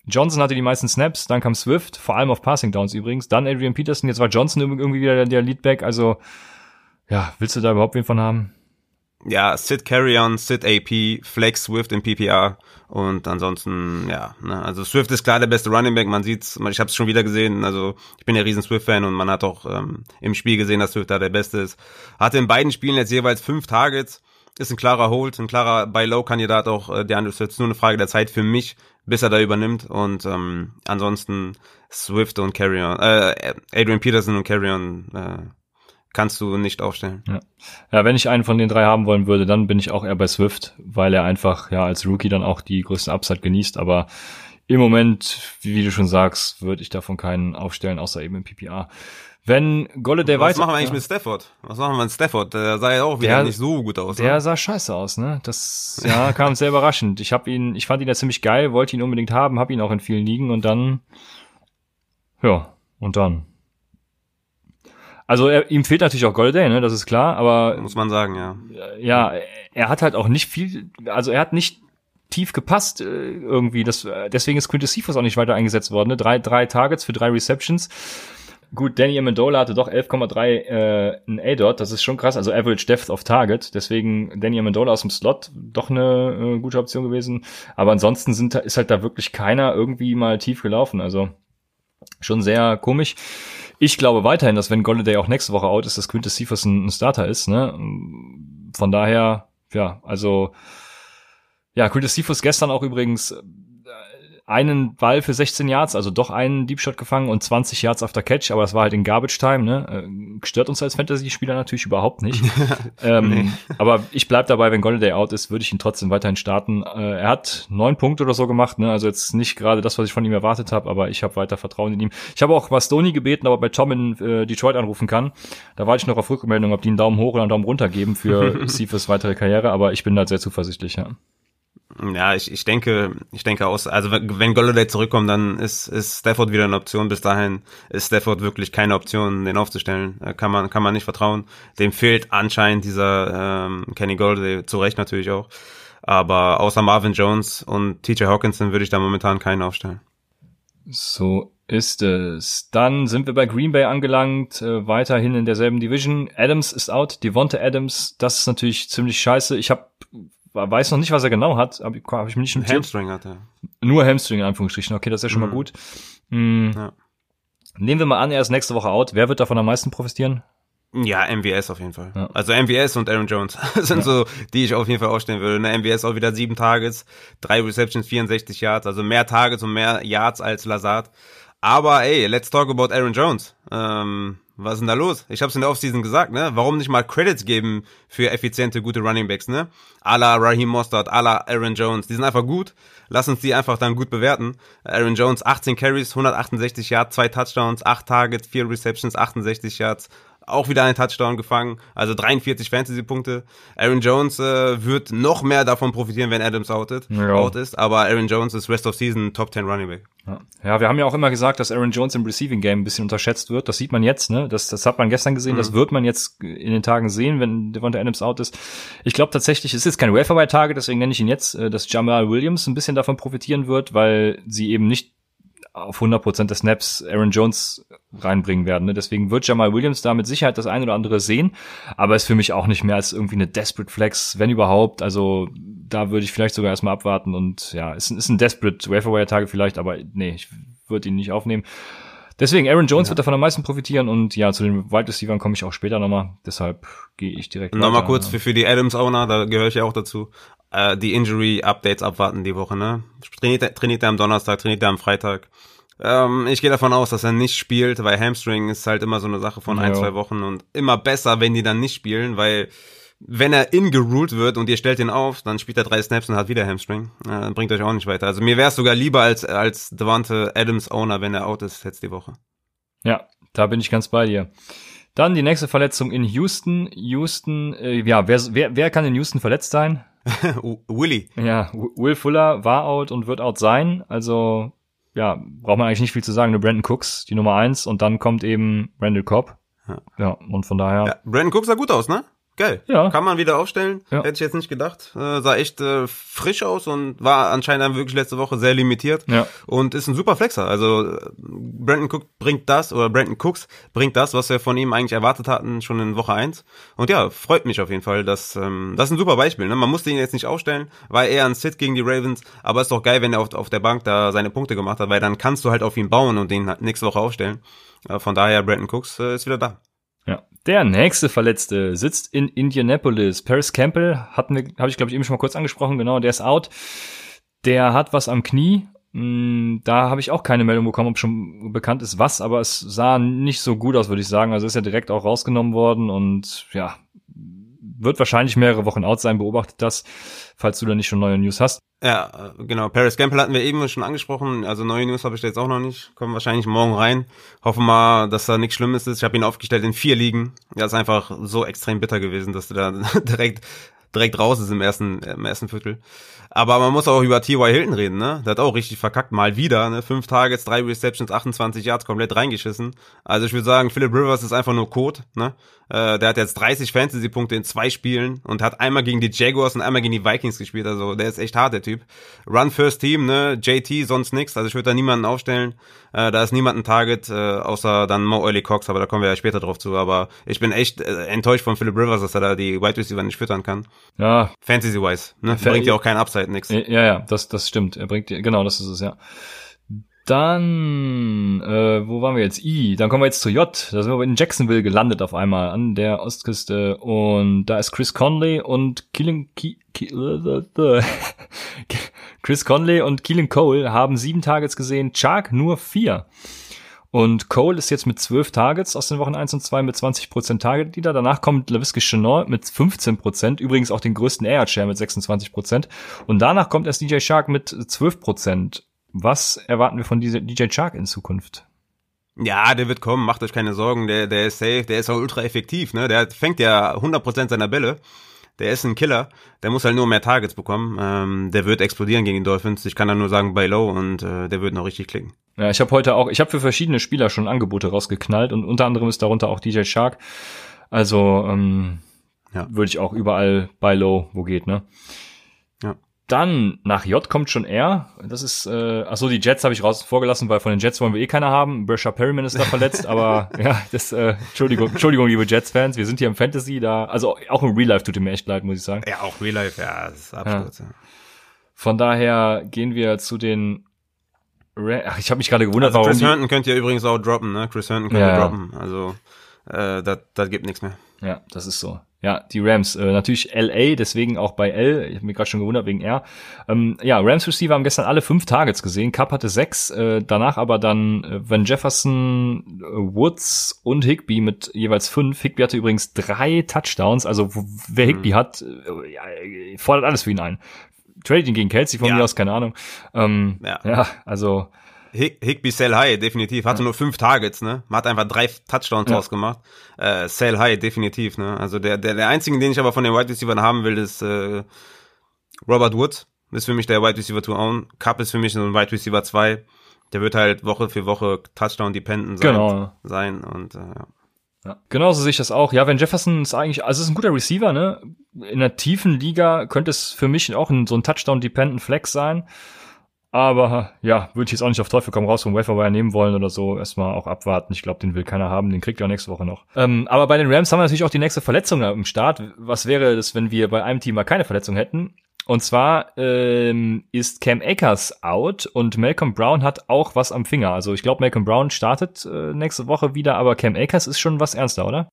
Johnson hatte die meisten Snaps, dann kam Swift, vor allem auf Passing Downs übrigens, dann Adrian Peterson, jetzt war Johnson irgendwie wieder der, Leadback, also ja, willst du da überhaupt wen von haben? ja, Sit Carry-On, Sit AP, Flex Swift im PPR und ansonsten, ja, ne, also Swift ist klar der beste Running Back, man sieht's, ich habe es schon wieder gesehen, also ich bin ja riesen Swift-Fan und man hat auch ähm, im Spiel gesehen, dass Swift da der Beste ist. Hatte in beiden Spielen jetzt jeweils fünf Targets, ist ein klarer Hold, ein klarer Buy-Low-Kandidat auch, äh, der andere ist nur eine Frage der Zeit für mich, bis er da übernimmt und ähm, ansonsten Swift und Carry-On, äh, Adrian Peterson und Carry-On, äh, kannst du nicht aufstellen. Ja. ja, wenn ich einen von den drei haben wollen würde, dann bin ich auch eher bei Swift, weil er einfach ja als Rookie dann auch die größten Upside genießt. Aber im Moment, wie du schon sagst, würde ich davon keinen aufstellen, außer eben im PPA. Wenn Golladay Was weiter... machen wir eigentlich mit Stafford? Was machen wir mit Stafford? Der sah ja auch wieder Der- nicht so gut aus. Der ne? sah scheiße aus, ne? Das ja, kam sehr überraschend. Ich habe ihn, ich fand ihn ja ziemlich geil, wollte ihn unbedingt haben, habe ihn auch in vielen Ligen und dann ja, und dann also er, ihm fehlt natürlich auch Golladay, ne, das ist klar, aber Muss man sagen, ja. ja, er hat halt auch nicht viel, also er hat nicht tief gepasst äh, irgendwie. Das, deswegen ist Quintus Cephas auch nicht weiter eingesetzt worden. Ne? Drei, drei Targets für drei Receptions. Gut, Danny Amendola hatte doch 11,3 äh, ein A-Dot, das ist schon krass, also Average Depth of Target, deswegen Danny Amendola aus dem Slot doch eine äh, gute Option gewesen, aber ansonsten sind, ist halt da wirklich keiner irgendwie mal tief gelaufen, also schon sehr komisch. Ich glaube weiterhin, dass wenn Golladay auch nächste Woche out ist, dass Quintus Cephas ein, ein Starter ist, ne? Von daher, ja, also ja, Quintus Cephas gestern auch übrigens einen Ball für 16 Yards, also doch einen Deep Shot gefangen und 20 Yards after Catch, aber das war halt in Garbage Time, ne? Äh, Stört uns als Fantasy-Spieler natürlich überhaupt nicht. ähm, Aber ich bleib dabei, wenn Golladay out ist, würde ich ihn trotzdem weiterhin starten. Äh, er hat neun Punkte oder so gemacht, ne? Also jetzt nicht gerade das, was ich von ihm erwartet habe, aber ich habe weiter Vertrauen in ihm. Ich habe auch Bastoni gebeten, ob er bei Tom in äh, Detroit anrufen kann. Da warte ich noch auf Rückmeldung, ob die einen Daumen hoch oder einen Daumen runter geben für Cephas weitere Karriere, aber ich bin da sehr zuversichtlich, ja. Ja, ich, ich denke, ich denke aus, also wenn Golladay zurückkommt, dann ist, ist Stafford wieder eine Option. Bis dahin ist Stafford wirklich keine Option, den aufzustellen. Äh, Kann man, kann man nicht vertrauen. Dem fehlt anscheinend dieser ähm, Kenny Golladay, zu Recht natürlich auch. Aber außer Marvin Jones und TJ Hawkinson würde ich da momentan keinen aufstellen. So ist es. Dann sind wir bei Green Bay angelangt, äh, weiterhin in derselben Division. Adams ist out, Devonta Adams, das ist natürlich ziemlich scheiße. Ich habe weiß noch nicht, was er genau hat, habe ich mir nicht notiert. Hamstring hat er. Nur Hamstring in Anführungsstrichen. Okay, das ist ja schon mal Mhm. gut. Hm. Ja. Nehmen wir mal an, er ist nächste Woche out. Wer wird davon am meisten profitieren? Ja, MVS auf jeden Fall. Ja. Also MVS und Aaron Jones sind so, die ich auf jeden Fall aufstellen würde. Ne, MVS auch wieder sieben Targets, drei Receptions, 64 Yards, also mehr Targets und mehr Yards als Lazard. Aber ey, let's talk about Aaron Jones. Ähm, was ist denn da los? Ich hab's in der Offseason gesagt, ne? Warum nicht mal Credits geben für effiziente, gute Runningbacks, ne? A la Raheem Mostert, a la Aaron Jones. Die sind einfach gut. Lass uns die einfach dann gut bewerten. Aaron Jones, 18 Carries, 168 Yards, zwei Touchdowns, 8 Targets, 4 Receptions, 68 Yards. Auch wieder einen Touchdown gefangen, also 43 Fantasy-Punkte. Aaron Jones äh, wird noch mehr davon profitieren, wenn Adams outet, Ja. out ist, aber Aaron Jones ist Rest of Season Top 10 Running Back. Ja. ja, wir haben ja auch immer gesagt, dass Aaron Jones im Receiving Game ein bisschen unterschätzt wird. Das sieht man jetzt, ne? Das, das hat man gestern gesehen, das wird man jetzt in den Tagen sehen, wenn Devonta Adams out ist. Ich glaube tatsächlich, es ist kein Waferwire-Tage, deswegen nenne ich ihn jetzt, äh, dass Jamal Williams ein bisschen davon profitieren wird, weil sie eben nicht auf 100% der Snaps Aaron Jones reinbringen werden. Ne? Deswegen wird Jamal Williams da mit Sicherheit das ein oder andere sehen, aber ist für mich auch nicht mehr als irgendwie eine Desperate Flex, wenn überhaupt. Also da würde ich vielleicht sogar erstmal abwarten und ja, ist, ein- ist ein Desperate Waferwire-Tage vielleicht, aber nee, ich würde ihn nicht aufnehmen. Deswegen, Aaron Jones wird davon am meisten profitieren und ja, zu den Wide Receivers komme ich auch später nochmal. Deshalb gehe ich direkt Nochmal weiter. kurz für, für die Adams-Owner, da gehöre ich ja auch dazu, äh, die Injury-Updates abwarten die Woche, ne? Trainiert, er- trainiert er am Donnerstag, trainiert er am Freitag. Ähm, ich gehe davon aus, dass er nicht spielt, weil Hamstring ist halt immer so eine Sache von ein, Ja. zwei Wochen und immer besser, wenn die dann nicht spielen, weil wenn er ingeruled wird und ihr stellt ihn auf, dann spielt er drei Snaps und hat wieder Hamstring. Äh, dann bringt euch auch nicht weiter. Also mir wäre es sogar lieber als, als Devante Adams Owner, wenn er out ist jetzt die Woche. Ja, da bin ich ganz bei dir. Dann die nächste Verletzung in Houston. Houston, äh, ja, wer, wer, wer kann in Houston verletzt sein? Willy. Ja, Will Fuller war out und wird out sein. Also, ja, braucht man eigentlich nicht viel zu sagen. Nur Brandon Cooks, die Nummer eins, und dann kommt eben Randall Cobb. Ja. Ja, und von daher, Ja, Brandon Cooks sah gut aus, ne? Geil. Ja. Kann man wieder aufstellen. Ja. Hätte ich jetzt nicht gedacht. Äh, sah echt äh, frisch aus und war anscheinend dann wirklich letzte Woche sehr limitiert. Ja. Und ist ein super Flexer. Also Brandon Cook bringt das, oder Brandon Cooks bringt das, was wir von ihm eigentlich erwartet hatten, schon in Woche eins. Und ja, freut mich auf jeden Fall. Dass, ähm, das ist ein super Beispiel. Ne? Man musste ihn jetzt nicht aufstellen. War eher ein Sit gegen die Ravens. Aber ist doch geil, wenn er auf, auf der Bank da seine Punkte gemacht hat, weil dann kannst du halt auf ihn bauen und ihn nächste Woche aufstellen. Äh, von daher, Brandon Cooks äh, ist wieder da. Ja. Der nächste Verletzte sitzt in Indianapolis. Paris Campbell hatten wir, habe ich glaube ich eben schon mal kurz angesprochen. Genau, der ist out. Der hat was am Knie. Hm, da habe ich auch keine Meldung bekommen, ob schon bekannt ist, was, aber es sah nicht so gut aus, würde ich sagen. Also ist ja direkt auch rausgenommen worden und ja, wird wahrscheinlich mehrere Wochen out sein, beobachtet das, falls du da nicht schon neue News hast. Ja, äh, genau. Paris Campbell hatten wir eben schon angesprochen. Also neue News habe ich da jetzt auch noch nicht. Kommen wahrscheinlich morgen rein. Hoffen mal, dass da nichts Schlimmes ist. Ich habe ihn aufgestellt in vier Ligen. Ja, ist einfach so extrem bitter gewesen, dass du da direkt direkt raus ist im ersten im ersten Viertel. Aber man muss auch über T.Y. Hilton reden, ne? Der hat auch richtig verkackt, mal wieder, ne? Fünf Targets, drei Receptions, 28 Yards, komplett reingeschissen. Also ich würde sagen, Philip Rivers ist einfach nur Code, ne? Äh, der hat jetzt 30 Fantasy-Punkte in zwei Spielen und hat einmal gegen die Jaguars und einmal gegen die Vikings gespielt. Also der ist echt hart, der Typ. Run First Team, ne? JT, sonst nix. Also ich würde da niemanden aufstellen. Äh, da ist niemand ein Target, äh, außer dann Mo Early Cox, aber da kommen wir ja später drauf zu. Aber ich bin echt äh, enttäuscht von Philip Rivers, dass er da die Wide Receiver nicht füttern kann. Ja. Fantasy-wise, ne? Bringt ja auch keinen Upside, nix. Ja, ja, das, das stimmt. Er bringt, genau, das ist es, ja. Dann, äh, wo waren wir jetzt? I, dann kommen wir jetzt zu J. Da sind wir in Jacksonville gelandet auf einmal an der Ostküste und da ist Chris Conley und Killing Ki, Ki, Chris Conley und Keelan Cole haben sieben Targets gesehen, Chark nur vier. Und Cole ist jetzt mit zwölf Targets aus den Wochen eins und zwei mit 20% Target Leader. Danach kommt LaVisca Chenot mit 15%, übrigens auch den größten Air Share mit 26%. Und danach kommt erst DJ Shark mit 12%. Was erwarten wir von DJ Shark in Zukunft? Ja, der wird kommen, macht euch keine Sorgen, der, der ist safe, der ist auch ultra effektiv, ne? Der fängt ja 100% seiner Bälle der ist ein Killer. Der muss halt nur mehr Targets bekommen. Ähm, der wird explodieren gegen die Dolphins. Ich kann da nur sagen, bei Low und äh, der wird noch richtig klicken. Ja, ich habe heute auch, ich habe für verschiedene Spieler schon Angebote rausgeknallt und unter anderem ist darunter auch DJ Shark. Also ähm, ja. würde ich auch überall bei Low, wo geht, ne? Dann nach J kommt schon R. Das ist, äh, ach so, die Jets habe ich raus vorgelassen, weil von den Jets wollen wir eh keiner haben. Brescia Perryman ist da verletzt, aber ja, das, äh, Entschuldigung, Entschuldigung, liebe Jets-Fans, wir sind hier im Fantasy, da, also auch im Real Life tut mir echt leid, muss ich sagen. Ja, auch Real Life, ja, das ist Absturz. Ja. Von daher gehen wir zu den Ach, ich habe mich gerade gewundert, also warum. Chris Herndon könnt ihr übrigens auch droppen, ne? Chris Herndon könnt ja, ihr droppen. Also äh, das gibt nichts mehr. Ja, das ist so. Ja, die Rams. Äh, natürlich LA, deswegen auch bei L. Ich habe mich gerade schon gewundert wegen R. Ähm, ja, Rams Receiver haben gestern alle fünf Targets gesehen. Cup hatte sechs, äh, danach aber dann äh, Van Jefferson, äh, Woods und Higby mit jeweils fünf. Higby hatte übrigens drei Touchdowns. Also wer Higby mhm. hat, äh, ja, fordert alles für ihn ein. Trading gegen Kelsey von ja. mir aus, keine Ahnung. Ähm, ja. ja, also Higby Sell High, definitiv. Hatte ja. nur fünf Targets, ne? Man hat einfach drei Touchdowns ja. rausgemacht. Äh, Sell High, definitiv, ne? Also der, der, der einzige, den ich aber von den Wide Receivers haben will, ist äh, Robert Woods. Ist für mich der Wide Receiver to own. Cup ist für mich so ein Wide Receiver 2. Der wird halt Woche für Woche Touchdown-dependent sein, genau. sein und äh, ja. Ja. Genauso sehe ich das auch. Ja, wenn Jefferson ist eigentlich, also ist ein guter Receiver, ne? In der tiefen Liga könnte es für mich auch ein, so ein Touchdown-Dependent Flex sein. Aber ja, würde ich jetzt auch nicht auf Teufel komm raus vom Waferwire nehmen wollen oder so. Erstmal auch abwarten. Ich glaube, den will keiner haben. Den kriegt er nächste Woche noch. Ähm, aber bei den Rams haben wir natürlich auch die nächste Verletzung im Start. Was wäre das, wenn wir bei einem Team mal keine Verletzung hätten? Und zwar ähm, ist Cam Akers out und Malcolm Brown hat auch was am Finger. Also ich glaube, Malcolm Brown startet äh, nächste Woche wieder, aber Cam Akers ist schon was ernster, oder?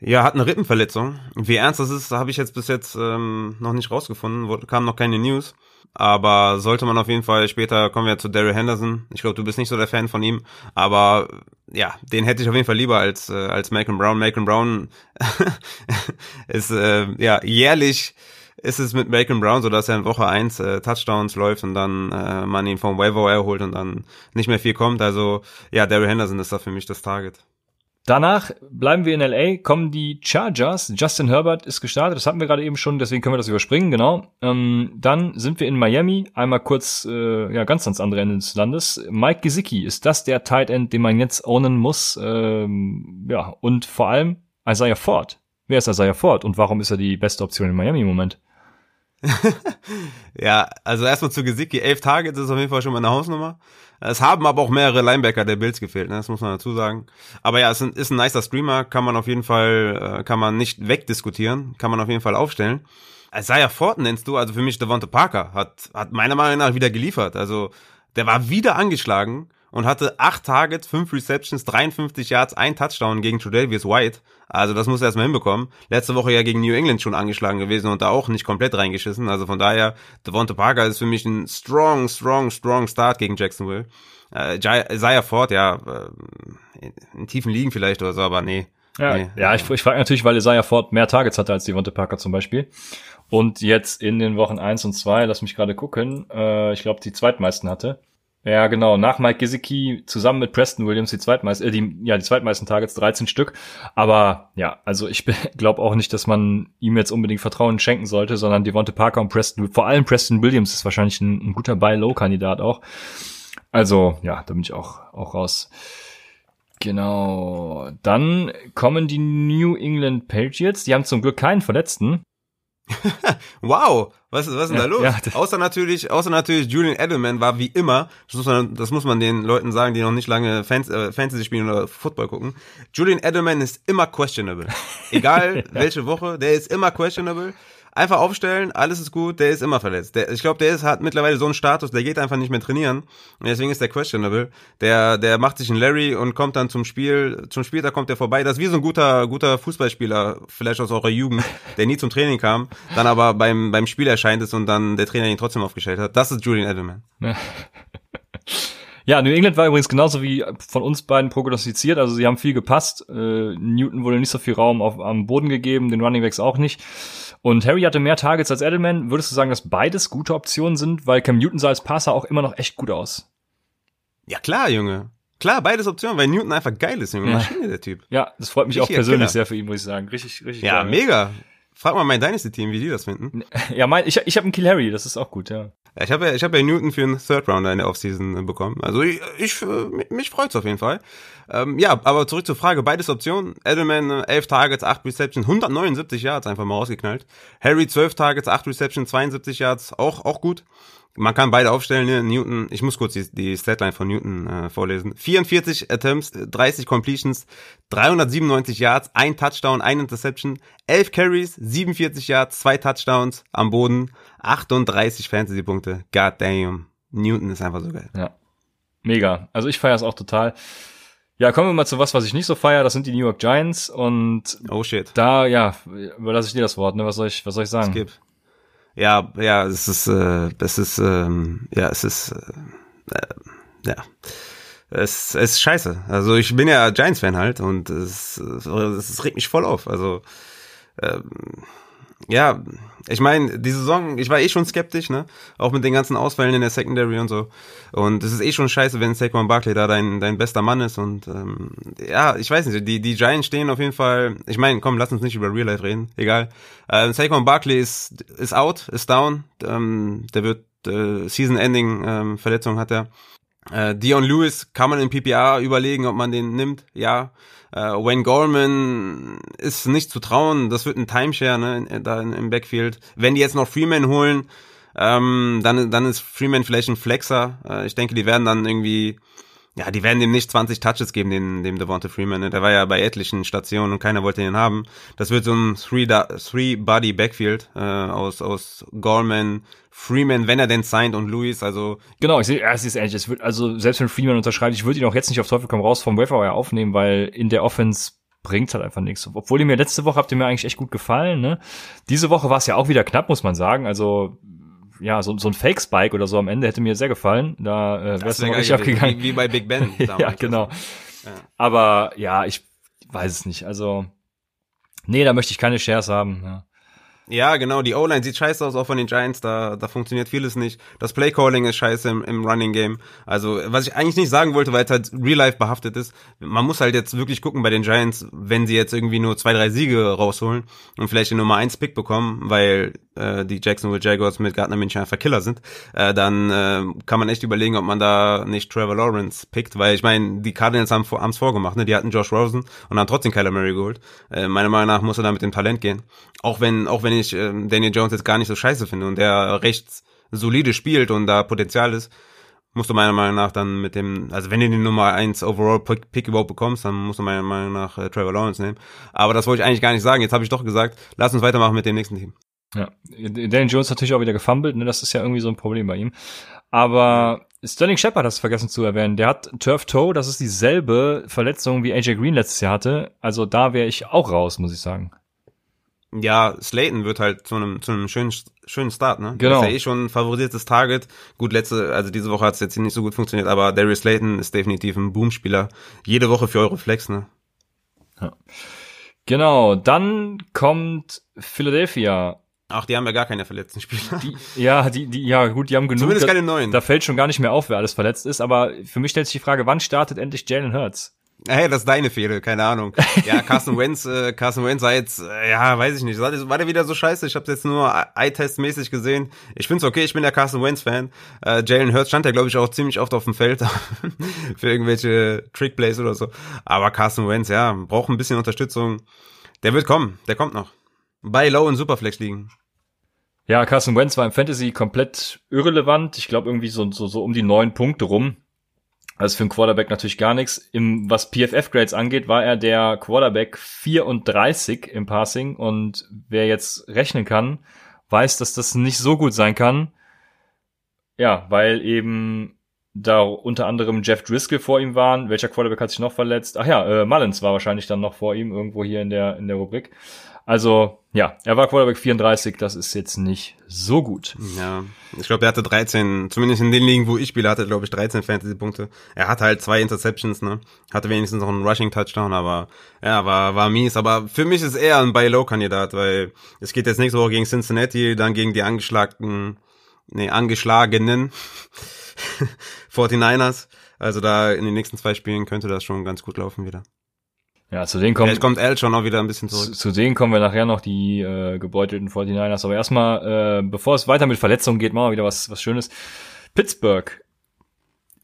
Ja, hat eine Rippenverletzung. Wie ernst das ist, habe ich jetzt bis jetzt ähm, noch nicht rausgefunden. Kam noch keine News. Aber sollte man auf jeden Fall, später kommen wir zu Daryl Henderson. Ich glaube, du bist nicht so der Fan von ihm. Aber ja, den hätte ich auf jeden Fall lieber als, äh, als Malcolm Brown. Malcolm Brown ist äh, ja jährlich ist es mit Malcolm Brown so, dass er in Woche eins äh, Touchdowns läuft und dann äh, man ihn vom Waiver erholt und dann nicht mehr viel kommt. Also ja, Daryl Henderson ist da für mich das Target. Danach bleiben wir in LA, kommen die Chargers. Justin Herbert ist gestartet, das hatten wir gerade eben schon, deswegen können wir das überspringen, genau. Ähm, dann sind wir in Miami, einmal kurz, äh, ja, ganz ans andere Ende des Landes. Mike Gesicki, ist das der Tight End, den man jetzt ownen muss? Ähm, ja, und vor allem Isaiah Ford wer ist Isaiah Ford und warum ist er die beste Option in Miami im Moment? ja, also erstmal zu Gesicki, elf Targets ist auf jeden Fall schon mal eine Hausnummer. Es haben aber auch mehrere Linebacker der Bills gefehlt, ne? das muss man dazu sagen. Aber ja, es ist ein, nicer Streamer, kann man auf jeden Fall, äh, kann man nicht wegdiskutieren, kann man auf jeden Fall aufstellen. Isaiah Ford nennst du, also für mich Devonta Parker, hat, hat meiner Meinung nach wieder geliefert. Also der war wieder angeschlagen und hatte acht Targets, fünf Receptions, 53 Yards, ein Touchdown gegen Tredavious White. Also das muss er erstmal hinbekommen. Letzte Woche ja gegen New England schon angeschlagen gewesen und da auch nicht komplett reingeschissen. Also von daher, Devonta Parker ist für mich ein strong, strong, strong Start gegen Jacksonville. Äh, Isaiah Ford, ja, äh, in tiefen Ligen vielleicht oder so, aber nee. Ja, nee. ja ich, ich frage natürlich, weil Isaiah Ford mehr Targets hatte als Devonta Parker zum Beispiel. Und jetzt in den Wochen eins und zwei, lass mich gerade gucken, äh, ich glaube, die zweitmeisten hatte. Ja, genau. Nach Mike Gesicki zusammen mit Preston Williams die zweitmeisten, äh, die, ja, die zweitmeisten Targets, 13 Stück. Aber ja, also ich glaube auch nicht, dass man ihm jetzt unbedingt Vertrauen schenken sollte, sondern Devonte Parker und Preston, vor allem Preston Williams ist wahrscheinlich ein, ein guter Buy-Low-Kandidat auch. Also, ja, da bin ich auch, auch raus. Genau. Dann kommen die New England Patriots. Die haben zum Glück keinen Verletzten. wow, was, was ist denn ja, da los? Ja. Außer natürlich, außer natürlich Julian Edelman war wie immer, das muss man, das muss man den Leuten sagen, die noch nicht lange Fans, äh, Fantasy spielen oder Football gucken. Julian Edelman ist immer questionable. Egal welche Woche, der ist immer questionable. Einfach aufstellen, alles ist gut, der ist immer verletzt. Der, ich glaube, der ist, hat mittlerweile so einen Status, der geht einfach nicht mehr trainieren. Und deswegen ist der questionable. Der, der macht sich einen Larry und kommt dann zum Spiel, zum Spieltag kommt er vorbei. Das ist wie so ein guter, guter Fußballspieler, vielleicht aus eurer Jugend, der nie zum Training kam, dann aber beim, beim Spiel erscheint ist und dann der Trainer ihn trotzdem aufgestellt hat. Das ist Julian Edelman. Ja, New England war übrigens genauso wie von uns beiden prognostiziert. Also sie haben viel gepasst. Äh, Newton wurde nicht so viel Raum auf, am Boden gegeben, den Running Backs auch nicht. Und Harry hatte mehr Targets als Edelman. Würdest du sagen, dass beides gute Optionen sind? Weil Cam Newton sah als Passer auch immer noch echt gut aus. Ja klar, Junge. Klar, beides Optionen, weil Newton einfach geil ist, Junge. Ja. Maschine, der Typ. Ja, das freut mich Richtig auch persönlich sehr für ihn, muss ich sagen. Richtig, richtig Ja, geil. mega. Frag mal mein Dynasty-Team, wie die das finden. Ja, mein, ich, ich habe einen Kill Harry, das ist auch gut, ja. ja ich habe ja, ich hab ja Newton für einen Third Rounder in der Offseason bekommen. Also ich, ich mich freut's auf jeden Fall. Ähm, ja, aber zurück zur Frage, beides Optionen. Edelman 11 Targets, 8 Receptions, 179 Yards einfach mal rausgeknallt. Harry 12 Targets, 8 Receptions, 72 Yards, auch auch gut. Man kann beide aufstellen, ne? Newton, ich muss kurz die, die Statline von Newton äh, vorlesen. 44 Attempts, 30 Completions, 397 Yards, ein Touchdown, ein Interception, 11 Carries, 47 Yards, zwei Touchdowns am Boden, 38 Fantasy-Punkte. God damn. Newton ist einfach so geil. Ja. Mega. Also ich feiere es auch total. Ja, kommen wir mal zu was, was ich nicht so feiere. Das sind die New York Giants und oh shit. Da ja, überlasse ich dir das Wort. Ne? Was soll ich, was soll ich sagen? Skip. Ja, ja, es ist, äh, es ist, ähm, ja, es ist, äh, äh, ja, es, es ist scheiße. Also ich bin ja Giants-Fan halt und es, es, es regt mich voll auf. Also ähm, ja, ich meine, die Saison, ich war eh schon skeptisch, ne? Auch mit den ganzen Ausfällen in der Secondary und so. Und es ist eh schon scheiße, wenn Saquon Barkley da dein, dein bester Mann ist. Und ähm, ja, ich weiß nicht, die, die Giants stehen auf jeden Fall. Ich meine, komm, lass uns nicht über Real Life reden. Egal. Ähm, Saquon Barkley ist, ist out, ist down. Ähm, der wird äh, Season-Ending ähm, hat er. Äh, Dion Lewis kann man in PPR überlegen, ob man den nimmt. Ja. Äh, Wayne Gorman ist nicht zu trauen. Das wird ein Timeshare ne, da im Backfield. Wenn die jetzt noch Freeman holen, ähm, dann, dann ist Freeman vielleicht ein Flexer. Äh, ich denke, die werden dann irgendwie ja, die werden dem nicht 20 Touches geben, dem, dem Devonta Freeman. Ne? Der war ja bei etlichen Stationen und keiner wollte ihn haben. Das wird so ein Three-Body-Backfield äh, aus, aus Gorman, Freeman, wenn er denn signed und Lewis, also. Genau, ich sehe, es ist ehrlich, es wird, also selbst wenn Freeman unterschreibt, ich würde ihn auch jetzt nicht auf Teufel komm raus vom Waiver aufnehmen, weil in der Offense bringt halt einfach nichts. Obwohl ihr mir letzte Woche habt ihr mir eigentlich echt gut gefallen, ne? Diese Woche war es ja auch wieder knapp, muss man sagen. Also ja, so, so ein Fake-Spike oder so am Ende hätte mir sehr gefallen. Da äh, wäre es wär richtig abgegangen. Wie, wie bei Big Ben. ja, genau. Ja. Aber ja, ich weiß es nicht. Also, nee, da möchte ich keine Shares haben. Ja. Ja, genau, die O-Line sieht scheiße aus, auch von den Giants, da, da funktioniert vieles nicht. Das Play-Calling ist scheiße im, im Running-Game. Also, was ich eigentlich nicht sagen wollte, weil es halt real-life behaftet ist, man muss halt jetzt wirklich gucken bei den Giants, wenn sie jetzt irgendwie nur zwei, drei Siege rausholen und vielleicht den Nummer eins Pick bekommen, weil äh, die Jacksonville Jaguars mit Gardner Minshew einfach Killer sind, äh, dann äh, kann man echt überlegen, ob man da nicht Trevor Lawrence pickt, weil ich meine, die Cardinals haben es vorgemacht, ne? die hatten Josh Rosen und haben trotzdem Kyler Murray geholt. Äh, meiner Meinung nach muss er da mit dem Talent gehen. Auch wenn, auch wenn ich äh, Daniel Jones jetzt gar nicht so scheiße finde und der recht solide spielt und da Potenzial ist, musst du meiner Meinung nach dann mit dem, also wenn du den Nummer 1 Overall Pick überhaupt bekommst, dann musst du meiner Meinung nach äh, Trevor Lawrence nehmen. Aber das wollte ich eigentlich gar nicht sagen. Jetzt habe ich doch gesagt, lass uns weitermachen mit dem nächsten Team. Ja, Daniel Jones natürlich auch wieder gefummelt, ne? das ist ja irgendwie so ein Problem bei ihm. Aber Sterling Shepard hast du vergessen zu erwähnen. Der hat Turf Toe, das ist dieselbe Verletzung wie AJ Green letztes Jahr hatte. Also da wäre ich auch raus, muss ich sagen. Ja, Slayton wird halt zu einem, zu einem schönen, schönen Start, ne? Genau. Das ist ja eh schon ein favorisiertes Target. Gut, letzte, also diese Woche hat es jetzt nicht so gut funktioniert, aber Darius Slayton ist definitiv ein Boomspieler. Jede Woche für eure Flex, ne? Ja. Genau, dann kommt Philadelphia. Ach, die haben ja gar keine verletzten Spieler. Die, ja, die, die, ja, gut, die haben genug. Zumindest keine neuen. Da fällt schon gar nicht mehr auf, wer alles verletzt ist, aber für mich stellt sich die Frage, wann startet endlich Jalen Hurts? Hey, das ist deine Fehler, keine Ahnung. Ja, Carson Wentz, äh, Carson Wentz sei jetzt, äh, ja, weiß ich nicht, war der wieder so scheiße? Ich habe jetzt nur Eye-Test-mäßig gesehen. Ich find's okay, ich bin der Carson Wentz-Fan. Äh, Jalen Hurts stand ja, glaube ich, auch ziemlich oft auf dem Feld für irgendwelche Trick-Plays oder so. Aber Carson Wentz, ja, braucht ein bisschen Unterstützung. Der wird kommen, der kommt noch. Bei Low und Superflex liegen. Ja, Carson Wentz war im Fantasy komplett irrelevant. Ich glaube irgendwie so, so, so um die neun Punkte rum. Also für einen Quarterback natürlich gar nichts. Im, was PFF-Grades angeht, war er der Quarterback 34 im Passing und wer jetzt rechnen kann, weiß, dass das nicht so gut sein kann. Ja, weil eben da unter anderem Jeff Driscoll vor ihm waren. Welcher Quarterback hat sich noch verletzt? Ach ja, äh, Mullins war wahrscheinlich dann noch vor ihm irgendwo hier in der in der Rubrik. Also, ja, er war Quarterback 34, das ist jetzt nicht so gut. Ja, ich glaube, er hatte 13, zumindest in den Ligen, wo ich spiele, hatte glaube ich 13 Fantasy-Punkte. Er hatte halt zwei Interceptions, ne? Hatte wenigstens noch einen Rushing-Touchdown, aber ja, war, war mies. Aber für mich ist er ein Buy-Low-Kandidat, weil es geht jetzt nächste Woche gegen Cincinnati, dann gegen die angeschlagten, nee, angeschlagenen 49ers. Also da in den nächsten zwei Spielen könnte das schon ganz gut laufen wieder. Ja, zu denen kommen. Vielleicht kommt L schon auch wieder ein bisschen zurück. Zu, zu denen kommen wir nachher noch die äh, gebeutelten 49ers. Aber erstmal, äh, bevor es weiter mit Verletzungen geht, machen wir wieder was, was Schönes. Pittsburgh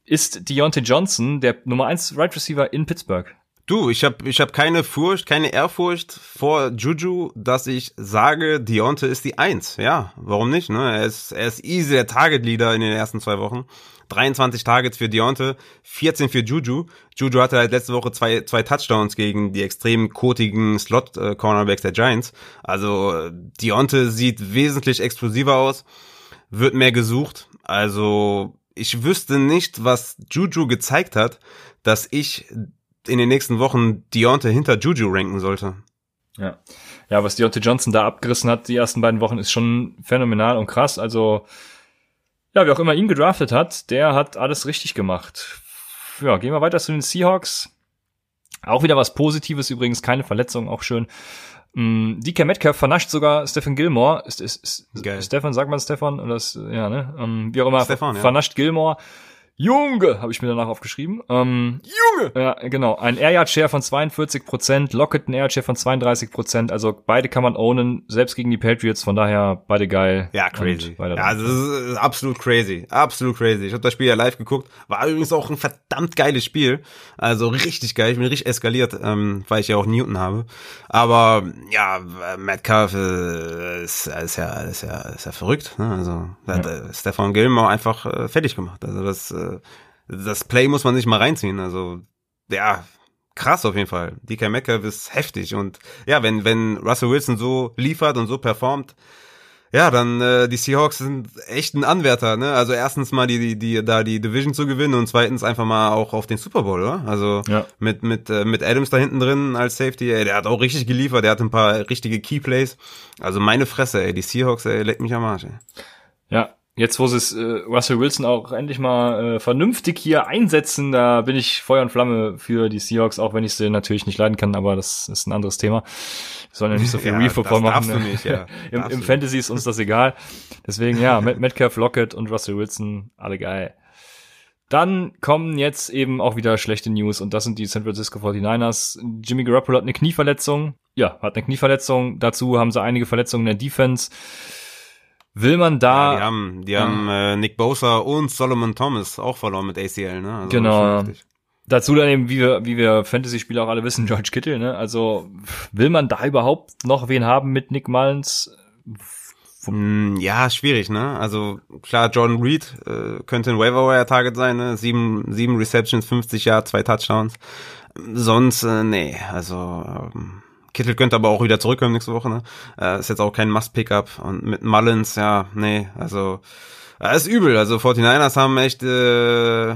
ist Deontay Johnson der Nummer 1 Right Receiver in Pittsburgh. Du, ich habe ich hab keine Furcht, keine Ehrfurcht vor Juju, dass ich sage, Deontay ist die Eins. Ja, warum nicht? Ne? Er, ist, er ist easy der Target Leader in den ersten zwei Wochen. 23 Targets für Deontay, 14 für Juju. Juju hatte halt letzte Woche zwei, zwei Touchdowns gegen die extrem kotigen Slot-Cornerbacks der Giants. Also Deontay sieht wesentlich explosiver aus, wird mehr gesucht. Also ich wüsste nicht, was Juju gezeigt hat, dass ich in den nächsten Wochen Deontay hinter Juju ranken sollte. Ja. Ja, was Deontay Johnson da abgerissen hat, die ersten beiden Wochen, ist schon phänomenal und krass. Also, ja, wer auch immer ihn gedraftet hat, der hat alles richtig gemacht. Ja, gehen wir weiter zu den Seahawks. Auch wieder was Positives übrigens, keine Verletzung, auch schön. Mm, DK Metcalf vernascht sogar Stephen Gilmore. Ist, ist, ist. Stefan, sagt man Stefan? Oder ist, ja, ne? Um, wie auch immer. Stefan, ja. Vernascht Gilmore. Junge, habe ich mir danach aufgeschrieben. Ähm, Junge! ja, genau. Ein Air Yard Share von 42 Prozent, Lockett ein Air Yard Share von 32 Prozent. Also beide kann man ownen, selbst gegen die Patriots. Von daher beide geil. Ja, crazy. Ja, also das ist absolut crazy. Absolut crazy. Ich habe das Spiel ja live geguckt. War übrigens auch ein verdammt geiles Spiel. Also richtig geil. Ich bin richtig eskaliert, ähm, weil ich ja auch Newton habe. Aber ja, Metcalf äh, ist, ist, ja, ist, ja, ist ja verrückt. Ne? Also da hat äh, Stefan Gilmore einfach äh, fertig gemacht. Also das, äh, das Play muss man sich mal reinziehen. Also ja, krass auf jeden Fall. DK Metcalf ist heftig. Und ja, wenn, wenn Russell Wilson so liefert und so performt, ja, dann äh, die Seahawks sind echt ein Anwärter, ne? Also erstens mal die, die, die da die Division zu gewinnen und zweitens einfach mal auch auf den Super Bowl, oder? Also Ja. mit mit äh, mit Adams da hinten drin als Safety, ey, der hat auch richtig geliefert, der hat ein paar richtige Key Plays. Also meine Fresse, ey, die Seahawks, ey, leckt mich am Arsch, ey. Ja, jetzt wo sie es äh, Russell Wilson auch endlich mal äh, vernünftig hier einsetzen, da bin ich Feuer und Flamme für die Seahawks, auch wenn ich sie natürlich nicht leiden kann, aber das ist ein anderes Thema. Wir sollen ja nicht so viel Ja, Real-Football das machen. ne? nicht, ja. Im, Im Fantasy ist uns das egal. Deswegen ja, Met- Metcalf, Lockett und Russell Wilson, alle geil. Dann kommen jetzt eben auch wieder schlechte News und das sind die San Francisco 49ers. Jimmy Garoppolo hat eine Knieverletzung. Ja, hat eine Knieverletzung. Dazu haben sie einige Verletzungen in der Defense. Will man da. Ja, die haben, die haben äh, Nick Bosa und Solomon Thomas auch verloren mit ACL, ne? Also genau. Dazu dann eben, wie wir, wie wir Fantasy-Spieler auch alle wissen, George Kittle, ne? Also will man da überhaupt noch wen haben mit Nick Mullins? Hm, ja, schwierig, ne? Also klar, Jordan Reed äh, könnte ein Waiver-Wire-Target sein, ne? Sieben, sieben Receptions, 50 Yards, zwei Touchdowns. Sonst, äh, nee, also ähm, Kittel könnte aber auch wieder zurückkommen nächste Woche, ne? Äh, ist jetzt auch kein Must-Pickup. Und mit Mullins, ja, nee, also äh, ist übel. Also 49ers haben echt äh,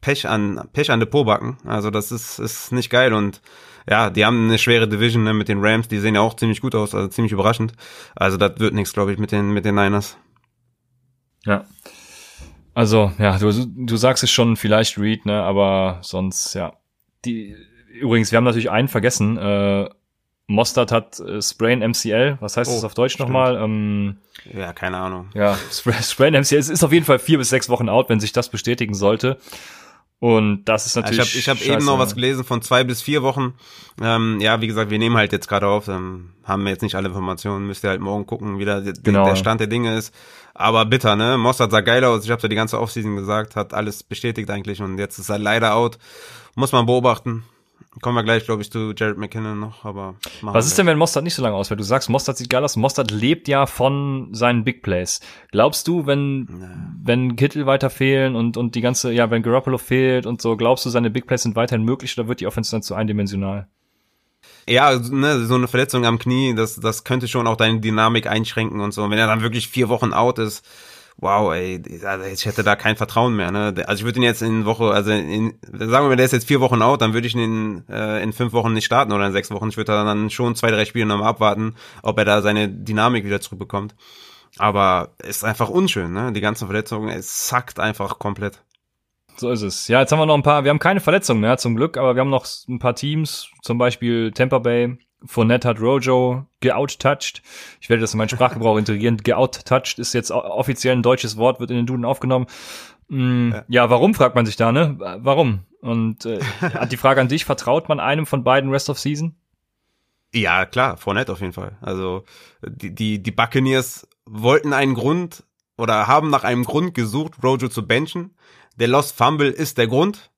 Pech an Pech an der Pobacken. Also das ist, ist nicht geil und ja, die haben eine schwere Division ne, mit den Rams, die sehen ja auch ziemlich gut aus, also ziemlich überraschend. Also das wird nichts, glaube ich, mit den, mit den Niners. Ja. Also, ja, du, du sagst es schon, vielleicht Reed, ne, aber sonst, ja. Die, übrigens, wir haben natürlich einen vergessen, äh, Mostert hat äh, Sprain MCL, was heißt oh, das auf Deutsch nochmal? Ähm, ja, keine Ahnung. Ja, Sprain MCL, es ist auf jeden Fall vier bis sechs Wochen out, wenn sich das bestätigen sollte. Und das ist natürlich. Ich habe ich hab eben noch was gelesen von zwei bis vier Wochen. Ähm, ja, wie gesagt, wir nehmen halt jetzt gerade auf, ähm, haben wir jetzt nicht alle Informationen, müsst ihr halt morgen gucken, wie der, genau. der Stand der Dinge ist. Aber bitter, ne? Mossad sah geil aus, ich habe ja die ganze Offseason gesagt, hat alles bestätigt eigentlich und jetzt ist er leider out. Muss man beobachten. Kommen wir gleich, glaube ich, zu Jared McKinnon noch, aber. Was ist denn, wenn Mostert nicht so lange ausfällt? Du sagst, Mostert sieht geil aus. Mostert lebt ja von seinen Big Plays. Glaubst du, wenn, nee. wenn Kittel weiter fehlen und, und die ganze, ja, wenn Garoppolo fehlt und so, glaubst du, seine Big Plays sind weiterhin möglich oder wird die Offense dann zu eindimensional? Ja, ne, so eine Verletzung am Knie, das, das könnte schon auch deine Dynamik einschränken und so. Und wenn er dann wirklich vier Wochen out ist, wow, ey, also ich hätte da kein Vertrauen mehr. Ne? Also ich würde ihn jetzt in Woche, also in, sagen wir mal, der ist jetzt vier Wochen out, dann würde ich ihn in, äh, in fünf Wochen nicht starten oder in sechs Wochen. Ich würde dann schon zwei, drei Spiele nochmal abwarten, ob er da seine Dynamik wieder zurückbekommt. Aber ist einfach unschön, ne? Die ganzen Verletzungen, es sackt einfach komplett. So ist es. Ja, jetzt haben wir noch ein paar, wir haben keine Verletzungen mehr zum Glück, aber wir haben noch ein paar Teams, zum Beispiel Tampa Bay, Fournette hat Rojo geouttouched. Ich werde das in meinen Sprachgebrauch integrieren. Geouttouched ist jetzt offiziell ein deutsches Wort, wird in den Duden aufgenommen. Mm, ja. ja. warum, fragt man sich da, ne? Warum? Und äh, die Frage an dich, vertraut man einem von beiden Rest of Season? Ja, klar, Fournette auf jeden Fall. Also die, die, die Buccaneers wollten einen Grund oder haben nach einem Grund gesucht, Rojo zu benchen. Der Lost Fumble ist der Grund.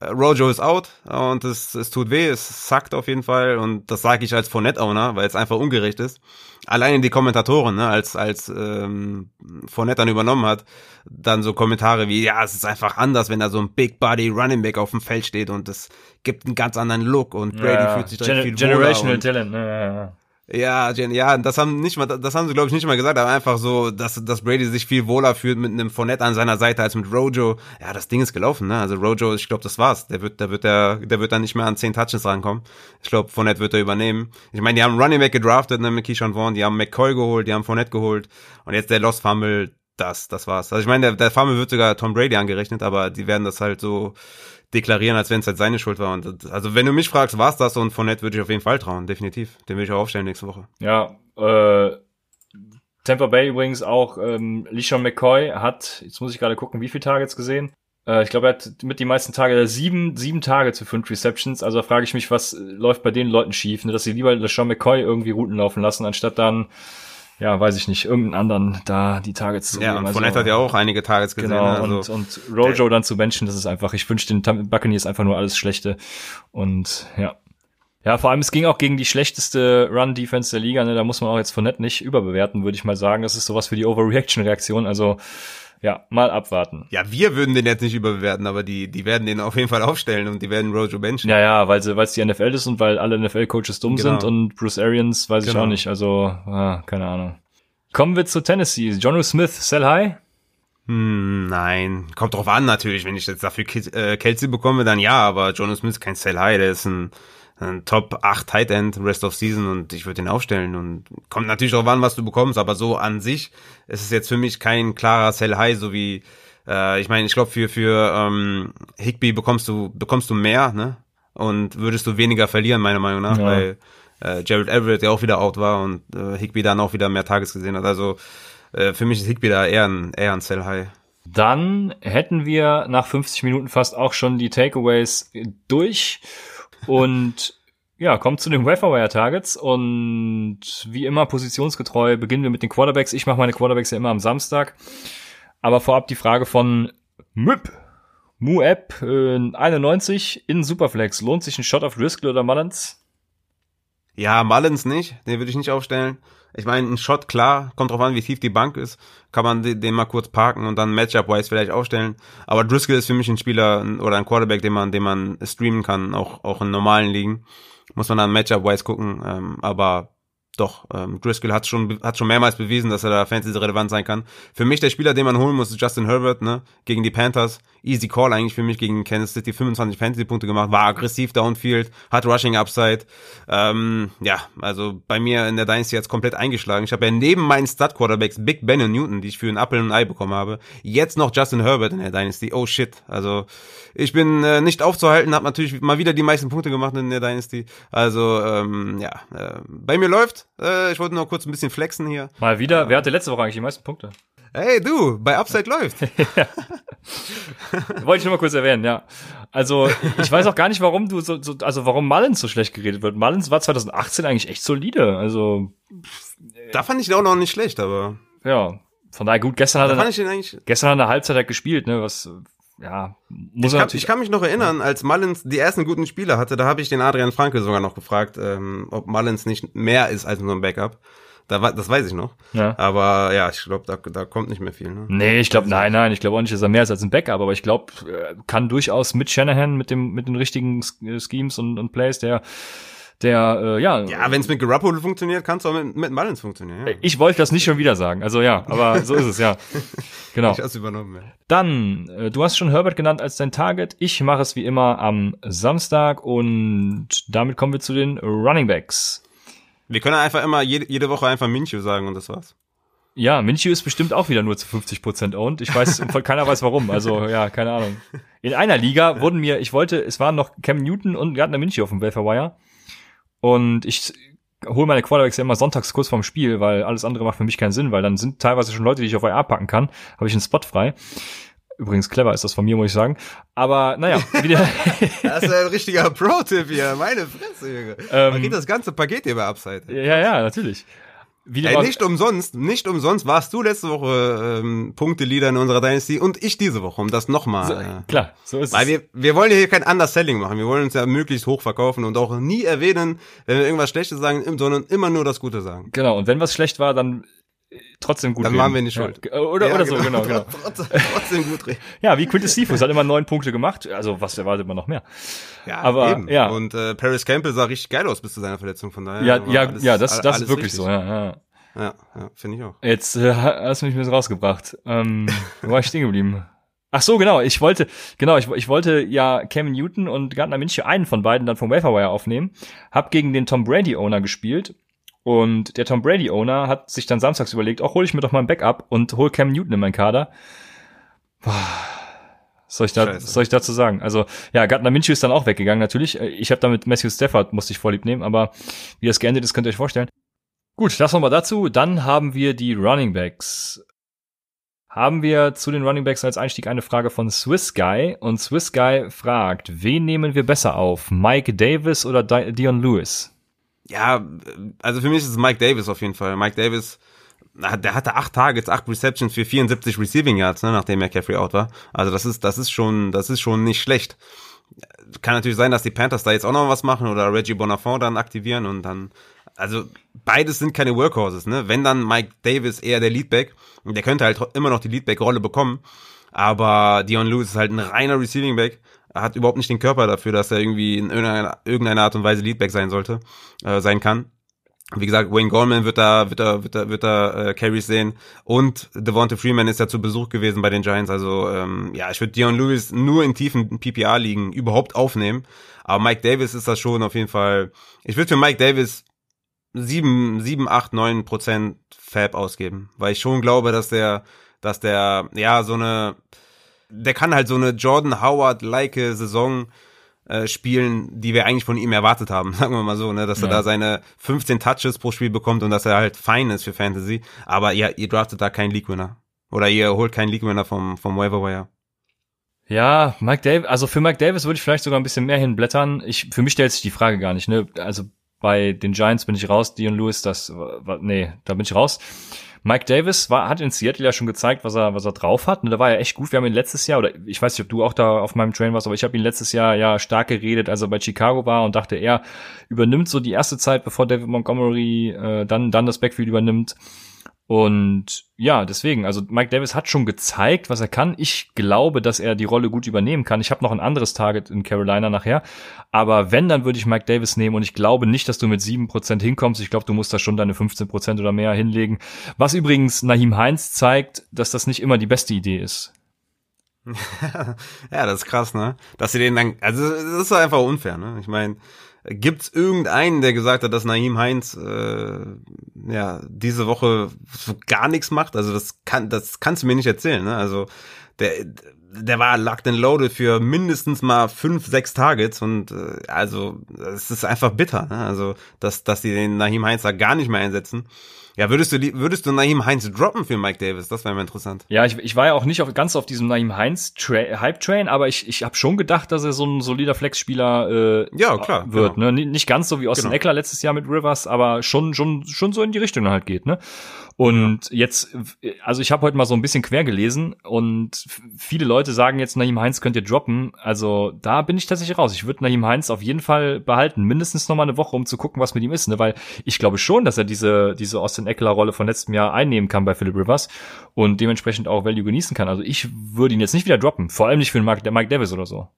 Äh, Rojo ist out und es, es tut weh, es sackt auf jeden Fall und das sage ich als Fournette-Owner, weil es einfach ungerecht ist. Allein die Kommentatoren, ne, als als ähm, Fournette dann übernommen hat, dann so Kommentare wie, ja, es ist einfach anders, wenn da so ein Big Body Running Back auf dem Feld steht und es gibt einen ganz anderen Look und Brady ja, fühlt sich direkt Gen viel Generational Talent, ne, ja, ja. Ja, ja, das haben nicht mal, das haben sie glaube ich nicht mal gesagt, aber einfach so, dass, dass Brady sich viel wohler fühlt mit einem Fournette an seiner Seite als mit Rojo. Ja, das Ding ist gelaufen, ne? Also Rojo, ich glaube, das war's. Der wird, der wird, der, der wird dann nicht mehr an zehn Touches rankommen. Ich glaube, Fournette wird er übernehmen. Ich meine, die haben Running Back gedraftet, ne, mit Keyshawn Vaughn, die haben McCoy geholt, die haben Fournette geholt und jetzt der Lost Fumble, das, das war's. Also ich meine, der, der Fumble wird sogar Tom Brady angerechnet, aber die werden das halt so deklarieren, als wenn es halt seine Schuld war. Und also wenn du mich fragst, war's das und Fournette würde ich auf jeden Fall trauen, definitiv. Den will ich auch aufstellen nächste Woche. Ja, äh, Tampa Bay übrigens auch, ähm, Lishon McCoy hat, jetzt muss ich gerade gucken, wie viele Targets gesehen? Äh, ich glaube, er hat mit die meisten Tage sieben, sieben Tage zu fünf Receptions. Also da frage ich mich, was läuft bei den Leuten schief, ne? dass sie lieber LeSean McCoy irgendwie Routen laufen lassen, anstatt dann ja, weiß ich nicht, irgendeinen anderen da die Targets zu ja, geben. Ja, und Fournette also, hat ja auch einige Targets gesehen. Genau, also, und, und Rojo dann zu benchen, das ist einfach, ich wünsche den Buccaneers einfach nur alles Schlechte. Und ja. Ja, vor allem, es ging auch gegen die schlechteste Run-Defense der Liga, ne? da muss man auch jetzt Fournette nicht überbewerten, würde ich mal sagen. Das ist sowas für die Overreaction-Reaktion, also ja, mal abwarten. Ja, wir würden den jetzt nicht überbewerten, aber die, die werden den auf jeden Fall aufstellen und die werden Rojo benchen. Ja, ja, weil es die NFL ist und weil alle NFL-Coaches dumm genau. sind und Bruce Arians weiß genau. ich auch nicht. Also, ah, keine Ahnung. Kommen wir zu Tennessee. Jono Smith, sell high? Hm, nein, kommt drauf an natürlich. Wenn ich jetzt dafür äh, Kelsey bekomme, dann ja, aber Jono Smith ist kein Sell High, der ist ein Top 8 Tight End Rest of Season und ich würde ihn aufstellen und kommt natürlich darauf an, was du bekommst, aber so an sich ist es jetzt für mich kein klarer Sell High, so wie äh, ich meine, ich glaube für für ähm, Higby bekommst du bekommst du mehr, ne? Und würdest du weniger verlieren meiner Meinung nach, ja. weil äh, Jared Everett ja auch wieder out war und äh, Higby dann auch wieder mehr Tages gesehen hat. Also äh, für mich ist Higby da eher ein, eher ein Sell High. Dann hätten wir nach 50 Minuten fast auch schon die Takeaways durch und ja, kommt zu den Waferwire Targets und wie immer positionsgetreu beginnen wir mit den Quarterbacks. Ich mache meine Quarterbacks ja immer am Samstag. Aber vorab die Frage von Müpp. Mueb äh, 91 in Superflex. Lohnt sich ein Shot auf Driscoll oder Mullins? Ja, Mullins nicht. Den würde ich nicht aufstellen. Ich meine, ein Shot, klar, kommt drauf an, wie tief die Bank ist. Kann man den mal kurz parken und dann Matchup-wise vielleicht aufstellen. Aber Driscoll ist für mich ein Spieler oder ein Quarterback, den man, den man streamen kann, auch, auch in normalen Ligen. Muss man dann Matchup-wise gucken. Ähm, aber doch, ähm, Driscoll hat schon, hat schon mehrmals bewiesen, dass er da fantasy relevant sein kann. Für mich der Spieler, den man holen muss, ist Justin Herbert, ne, gegen die Panthers easy Call eigentlich für mich gegen Kansas City. 25 Fantasy-Punkte gemacht, war aggressiv downfield, hat Rushing Upside. Ähm, ja, also bei mir in der Dynasty jetzt komplett eingeschlagen. Ich habe ja neben meinen Stud-Quarterbacks Big Ben und Newton, die ich für einen Apple und ein Ei bekommen habe, jetzt noch Justin Herbert in der Dynasty. Oh shit. Also ich bin äh, nicht aufzuhalten, habe natürlich mal wieder die meisten Punkte gemacht in der Dynasty. Also ähm, ja, äh, bei mir läuft. Äh, ich wollte nur kurz ein bisschen flexen hier. Mal wieder. Wer hatte letzte Woche eigentlich die meisten Punkte? Hey du, bei Upside läuft. Wollte ich nur mal kurz erwähnen, ja. Also, ich weiß auch gar nicht, warum du so, so also warum Mullins so schlecht geredet wird. Mullins war 2018 eigentlich echt solide. Also. Da fand ich ihn auch noch nicht schlecht, aber. Ja. Von daher gut, gestern hat er, gestern hat er Halbzeit halt gespielt, ne, was, ja, muss ich, kann, ich kann mich noch erinnern, als Mullins die ersten guten Spiele hatte, da habe ich den Adrian Franke sogar noch gefragt, ähm, ob Mullins nicht mehr ist als nur ein Backup. Da, das weiß ich noch. Ja. Aber ja, ich glaube, da, da kommt nicht mehr viel. Ne? Nee, ich glaube, nein, nein, ich glaube auch nicht, dass er mehr ist als ein Backup, aber ich glaube, kann durchaus mit Shanahan, mit dem, mit den richtigen Schemes und, und Plays, der der äh, ja ja wenn es mit Garoppolo funktioniert kann es auch mit, mit Mullins funktionieren ja. ich wollte das nicht schon wieder sagen also ja aber so ist es ja genau ich hab's übernommen ja. dann äh, du hast schon Herbert genannt als dein Target ich mache es wie immer am Samstag und damit kommen wir zu den Running Backs wir können einfach immer jede, jede Woche einfach Minchu sagen und das war's. Ja, Minchu ist bestimmt auch wieder nur zu 50 Prozent owned. Ich weiß, keiner weiß warum. Also ja, keine Ahnung. In einer Liga wurden mir, ich wollte, es waren noch Cam Newton und Gardner Minchu auf dem Wire. Und ich hole meine Quarterbacks ja immer sonntags kurz vorm Spiel, weil alles andere macht für mich keinen Sinn, weil dann sind teilweise schon Leute, die ich auf IR packen kann, habe ich einen Spot frei. Übrigens clever ist das von mir, muss ich sagen. Aber naja, wieder. das ist ein richtiger Pro-Tipp hier. Meine Fresse, Junge. Ähm, Man geht das ganze Paket hier bei Upside. Ja, ja, natürlich. Ey, nicht umsonst, nicht umsonst warst du letzte Woche ähm, Punkteleader in unserer Dynasty und ich diese Woche, um das nochmal. So, äh, klar, so ist weil es. Weil wir, wir wollen hier kein Underselling machen. Wir wollen uns ja möglichst hoch verkaufen und auch nie erwähnen, wenn wir irgendwas Schlechtes sagen, sondern immer nur das Gute sagen. Genau, und wenn was schlecht war, dann trotzdem gut Dann reden. waren wir nicht schuld. Ja. Oder, ja, oder genau. so, genau, genau. trotzdem gut reden. Ja, wie Quintus Cephas hat immer neun Punkte gemacht. Also, was erwartet man noch mehr? Ja, aber, eben. ja. Und äh, Paris Campbell sah richtig geil aus bis zu seiner Verletzung, von daher. Ja, ja, alles, ja, das, das ist wirklich richtig. so, ja, ja. Ja, ja finde ich auch. Jetzt äh, hast du mich ein bisschen rausgebracht. Ähm, wo war ich stehen geblieben? Ach so, genau. Ich wollte, genau, ich, ich wollte ja Cam Newton und Gardner Minshew einen von beiden dann vom Waferwire aufnehmen. Hab gegen den Tom Brady Owner gespielt und der Tom Brady Owner hat sich dann samstags überlegt, auch hole ich mir doch mal ein Backup und hol Cam Newton in meinen Kader. Boah. Was soll ich da, soll ich dazu sagen? Also, ja, Gardner Minshew ist dann auch weggegangen, natürlich. Ich habe damit Matthew Stafford, musste ich vorlieb nehmen, aber wie das geendet ist, könnt ihr euch vorstellen. Gut, das nochmal dazu. Dann haben wir die Running Backs. Haben wir zu den Running Backs als Einstieg eine Frage von Swiss Guy. Und Swiss Guy fragt, wen nehmen wir besser auf? Mike Davis oder Dion Lewis? Ja, also für mich ist es Mike Davis auf jeden Fall. Mike Davis, der hatte acht Targets, acht Receptions für 74 Receiving Yards, ne, nachdem er Caffrey out war. Also das ist, das ist schon, das ist schon nicht schlecht. Kann natürlich sein, dass die Panthers da jetzt auch noch was machen oder Reggie Bonafont dann aktivieren und dann, also beides sind keine Workhorses, ne. Wenn dann Mike Davis eher der Leadback, der könnte halt immer noch die Leadback-Rolle bekommen, aber Dion Lewis ist halt ein reiner Receiving Back hat überhaupt nicht den Körper dafür, dass er irgendwie in irgendeiner, Art und Weise Leadback sein sollte, äh, sein kann. Wie gesagt, Wayne Goldman wird da, wird da, wird da, wird da äh, Carries sehen. Und Devonta Freeman ist ja zu Besuch gewesen bei den Giants. Also ähm, ja, ich würde Dion Lewis nur in tiefen PPA-Ligen überhaupt aufnehmen. Aber Mike Davis ist das schon auf jeden Fall. Ich würde für Mike Davis sieben, sieben, acht, neun Prozent Fab ausgeben, weil ich schon glaube, dass der, dass der ja so eine der kann halt so eine Jordan Howard-like Saison äh, spielen, die wir eigentlich von ihm erwartet haben, sagen wir mal so, ne, dass ja. er da seine 15 Touches pro Spiel bekommt und dass er halt fein ist für Fantasy. Aber ja, ihr draftet da keinen League-Winner. Oder ihr holt keinen League-Winner vom, vom Waiver Wire. Ja, Mike Davis, also für Mike Davis würde ich vielleicht sogar ein bisschen mehr hinblättern. Ich, für mich stellt sich die Frage gar nicht, ne? Also bei den Giants bin ich raus, Dion Lewis, das, nee, da bin ich raus. Mike Davis war, hat in Seattle ja schon gezeigt, was er, was er drauf hat. Und da war er echt gut. Wir haben ihn letztes Jahr, oder ich weiß nicht, ob du auch da auf meinem Train warst, aber ich habe ihn letztes Jahr ja stark geredet, als er bei Chicago war und dachte, er übernimmt so die erste Zeit, bevor David Montgomery äh, dann, dann das Backfield übernimmt. Und ja, deswegen, also Mike Davis hat schon gezeigt, was er kann. Ich glaube, dass er die Rolle gut übernehmen kann. Ich habe noch ein anderes Target in Carolina nachher. Aber wenn, dann würde ich Mike Davis nehmen und ich glaube nicht, dass du mit sieben Prozent hinkommst. Ich glaube, du musst da schon deine 15 Prozent oder mehr hinlegen. Was übrigens Nahim Heinz zeigt, dass das nicht immer die beste Idee ist. ja, das ist krass, ne? Dass sie den dann, also das ist einfach unfair, ne? Ich meine, Gibt's irgendeinen, der gesagt hat, dass Naim Heinz äh, ja diese Woche so gar nichts macht? Also das kann, das kannst du mir nicht erzählen. Ne? Also der, der war locked and loaded für mindestens mal fünf, sechs Targets und äh, also es ist einfach bitter. Ne? Also dass dass die den Naim Heinz da gar nicht mehr einsetzen. Ja, würdest du, würdest du Naim Heinz droppen für Mike Davis? Das wäre mal interessant. Ja, ich, ich war ja auch nicht auf, ganz auf diesem Naim Heinz Hype-Train, aber ich, ich habe schon gedacht, dass er so ein solider Flexspieler äh, ja, klar, wird. Genau. Ne? Nicht ganz so wie Austin genau. Eckler letztes Jahr mit Rivers, aber schon, schon, schon so in die Richtung halt geht. Ne? Und ja. jetzt, also ich habe heute mal so ein bisschen quer gelesen und viele Leute sagen jetzt, Naim Heinz könnt ihr droppen. Also da bin ich tatsächlich raus. Ich würde Naim Heinz auf jeden Fall behalten, mindestens noch mal eine Woche, um zu gucken, was mit ihm ist. Ne? Weil ich glaube schon, dass er diese, diese Austin Eckler-Rolle von letztem Jahr einnehmen kann bei Philip Rivers und dementsprechend auch Value genießen kann. Also ich würde ihn jetzt nicht wieder droppen. Vor allem nicht für den Mike, Mike Davis oder so.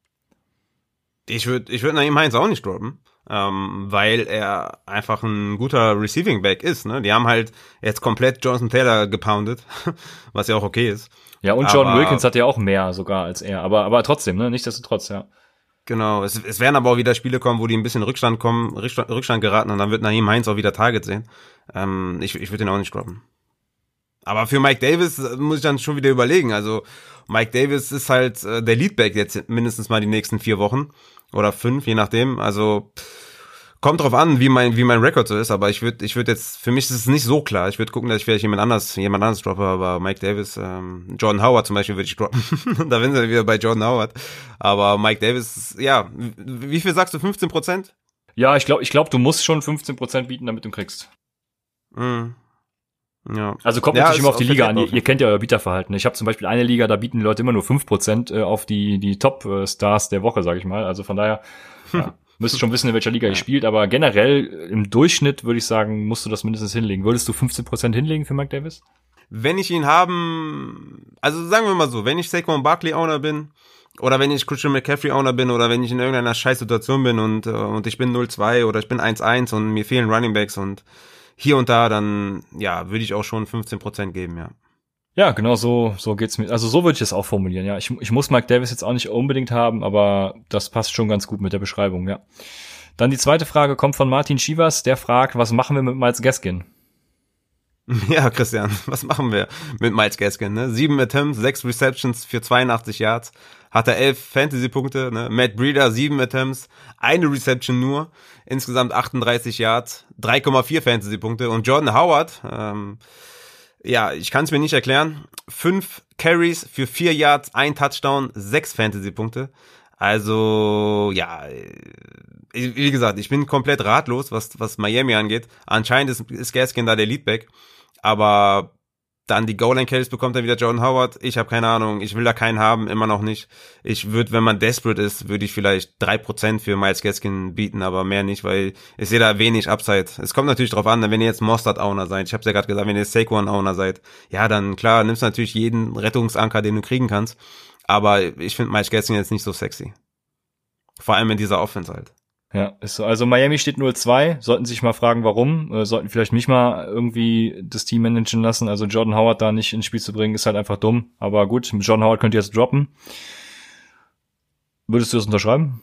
Ich würde ich würd Naim Heinz auch nicht droppen ähm, weil er einfach ein guter Receiving Back ist. Ne? Die haben halt jetzt komplett Jonathan Taylor gepoundet, was ja auch okay ist. Ja, und Jordan aber, Wilkins hat ja auch mehr sogar als er, aber, aber trotzdem, ne? Nichtsdestotrotz, ja. Genau, es, es werden aber auch wieder Spiele kommen, wo die ein bisschen Rückstand kommen, Rückstand, Rückstand geraten und dann wird Naheem Heinz auch wieder Target sehen. Ähm, ich ich würde ihn auch nicht droppen. Aber für Mike Davis äh, muss ich dann schon wieder überlegen. Also Mike Davis ist halt äh, der Leadback jetzt mindestens mal die nächsten vier Wochen oder fünf, je nachdem. Also kommt drauf an, wie mein wie mein Rekord so ist. Aber ich würde ich würde jetzt für mich ist es nicht so klar. Ich würde gucken, dass ich vielleicht jemand anders jemand anderes droppe. Aber Mike Davis, ähm, Jordan Howard zum Beispiel würde ich droppen. da sind wir wieder bei Jordan Howard. Aber Mike Davis, ja, wie viel sagst du? 15 Prozent? Ja, ich glaube, ich glaube, du musst schon 15 Prozent bieten, damit du kriegst. Mm. Ja. Also kommt ja, natürlich immer auf die Liga an. Ihr, ihr, kennt ja euer Bieterverhalten. Ich habe zum Beispiel eine Liga, da bieten die Leute immer nur fünf Prozent äh, auf die, die Top-Stars der Woche, sag ich mal. Also von daher ja, müsst schon wissen, in welcher Liga ja. ihr spielt. Aber generell im Durchschnitt würde ich sagen, musst du das mindestens hinlegen. Würdest du 15 Prozent hinlegen für Mike Davis? Wenn ich ihn haben, also sagen wir mal so, wenn ich Saquon Barkley Owner bin, oder wenn ich Christian McCaffrey Owner bin oder wenn ich in irgendeiner scheiß Situation bin und, äh, und ich bin 0-2 oder ich bin 1-1 und mir fehlen Running Backs und hier und da, dann ja, würde ich auch schon 15% geben, ja. Ja, genau so, so geht's mir. Also so würde ich es auch formulieren, ja. Ich, ich muss Mike Davis jetzt auch nicht unbedingt haben, aber das passt schon ganz gut mit der Beschreibung, ja. Dann die zweite Frage kommt von Martin Schivas, der fragt, was machen wir mit Miles Gaskin? Ja, Christian, was machen wir mit Miles Gaskin? Ne? Sieben Attempts, sechs Receptions für 82 Yards, hat er elf Fantasy-Punkte. Ne? Matt Breeder, sieben Attempts, eine Reception nur, insgesamt 38 Yards, 3,4 Fantasy-Punkte. Und Jordan Howard, ähm, ja, ich kann es mir nicht erklären, fünf Carries für vier Yards, ein Touchdown, sechs Fantasy-Punkte. Also, ja, wie gesagt, ich bin komplett ratlos, was, was Miami angeht. Anscheinend ist, ist Gaskin da der Leadback. Aber dann die Goal Line Carries bekommt dann wieder Jordan Howard. Ich habe keine Ahnung. Ich will da keinen haben, immer noch nicht. Ich würde, wenn man desperate ist, würde ich vielleicht drei Prozent für Miles Gaskin bieten, aber mehr nicht, weil ich sehe da wenig Upside. Es kommt natürlich drauf an, wenn ihr jetzt Mostard Owner seid. Ich habe ja gerade gesagt, wenn ihr Saquon Owner seid, ja, dann klar, nimmst du natürlich jeden Rettungsanker, den du kriegen kannst. Aber ich finde Miles Gaskin jetzt nicht so sexy. Vor allem in dieser Offense halt. Ja, ist so. Also Miami steht 0-2, sollten sich mal fragen, warum. Äh, sollten vielleicht mich mal irgendwie das Team managen lassen. Also Jordan Howard da nicht ins Spiel zu bringen, ist halt einfach dumm. Aber gut, Jordan Howard könnt ihr jetzt droppen. Würdest du das unterschreiben?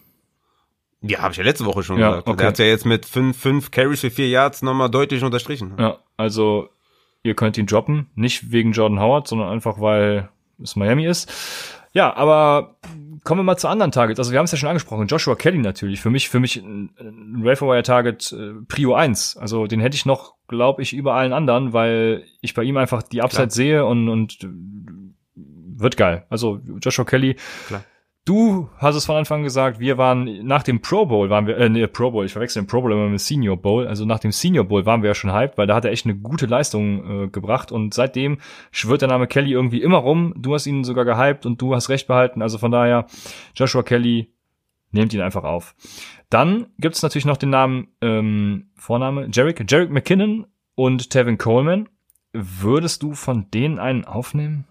Ja, habe ich ja letzte Woche schon ja, gesagt. Okay. Der hat ja jetzt mit 5 fünf Carries für 4 Yards nochmal deutlich unterstrichen. Ja, also ihr könnt ihn droppen. Nicht wegen Jordan Howard, sondern einfach, weil es Miami ist. Ja, aber kommen wir mal zu anderen Targets. Also wir haben es ja schon angesprochen. Joshua Kelly natürlich. Für mich, für mich ein, ein Wire Target äh, Prio 1. Also den hätte ich noch, glaube ich, über allen anderen, weil ich bei ihm einfach die Upside Klar. sehe und, und wird geil. Also Joshua Kelly. Klar. Du hast es von Anfang gesagt, wir waren nach dem Pro Bowl waren wir, äh, nee, Pro Bowl, ich verwechsel den Pro Bowl immer mit Senior Bowl, also nach dem Senior Bowl waren wir ja schon hyped, weil da hat er echt eine gute Leistung äh, gebracht und seitdem schwirrt der Name Kelly irgendwie immer rum. Du hast ihn sogar gehyped und du hast recht behalten, also von daher Joshua Kelly, nehmt ihn einfach auf. Dann gibt's natürlich noch den Namen, ähm, Vorname, Jarek, Jarek McKinnon und Tevin Coleman. Würdest du von denen einen aufnehmen?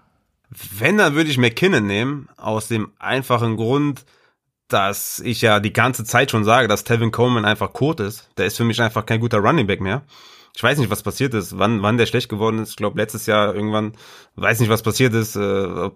Wenn, dann würde ich McKinnon nehmen, aus dem einfachen Grund, dass ich ja die ganze Zeit schon sage, dass Tevin Coleman einfach kot ist. Der ist für mich einfach kein guter Running Back mehr. Ich weiß nicht, was passiert ist, wann, wann der schlecht geworden ist. Ich glaube, letztes Jahr irgendwann, weiß nicht, was passiert ist, äh, ne,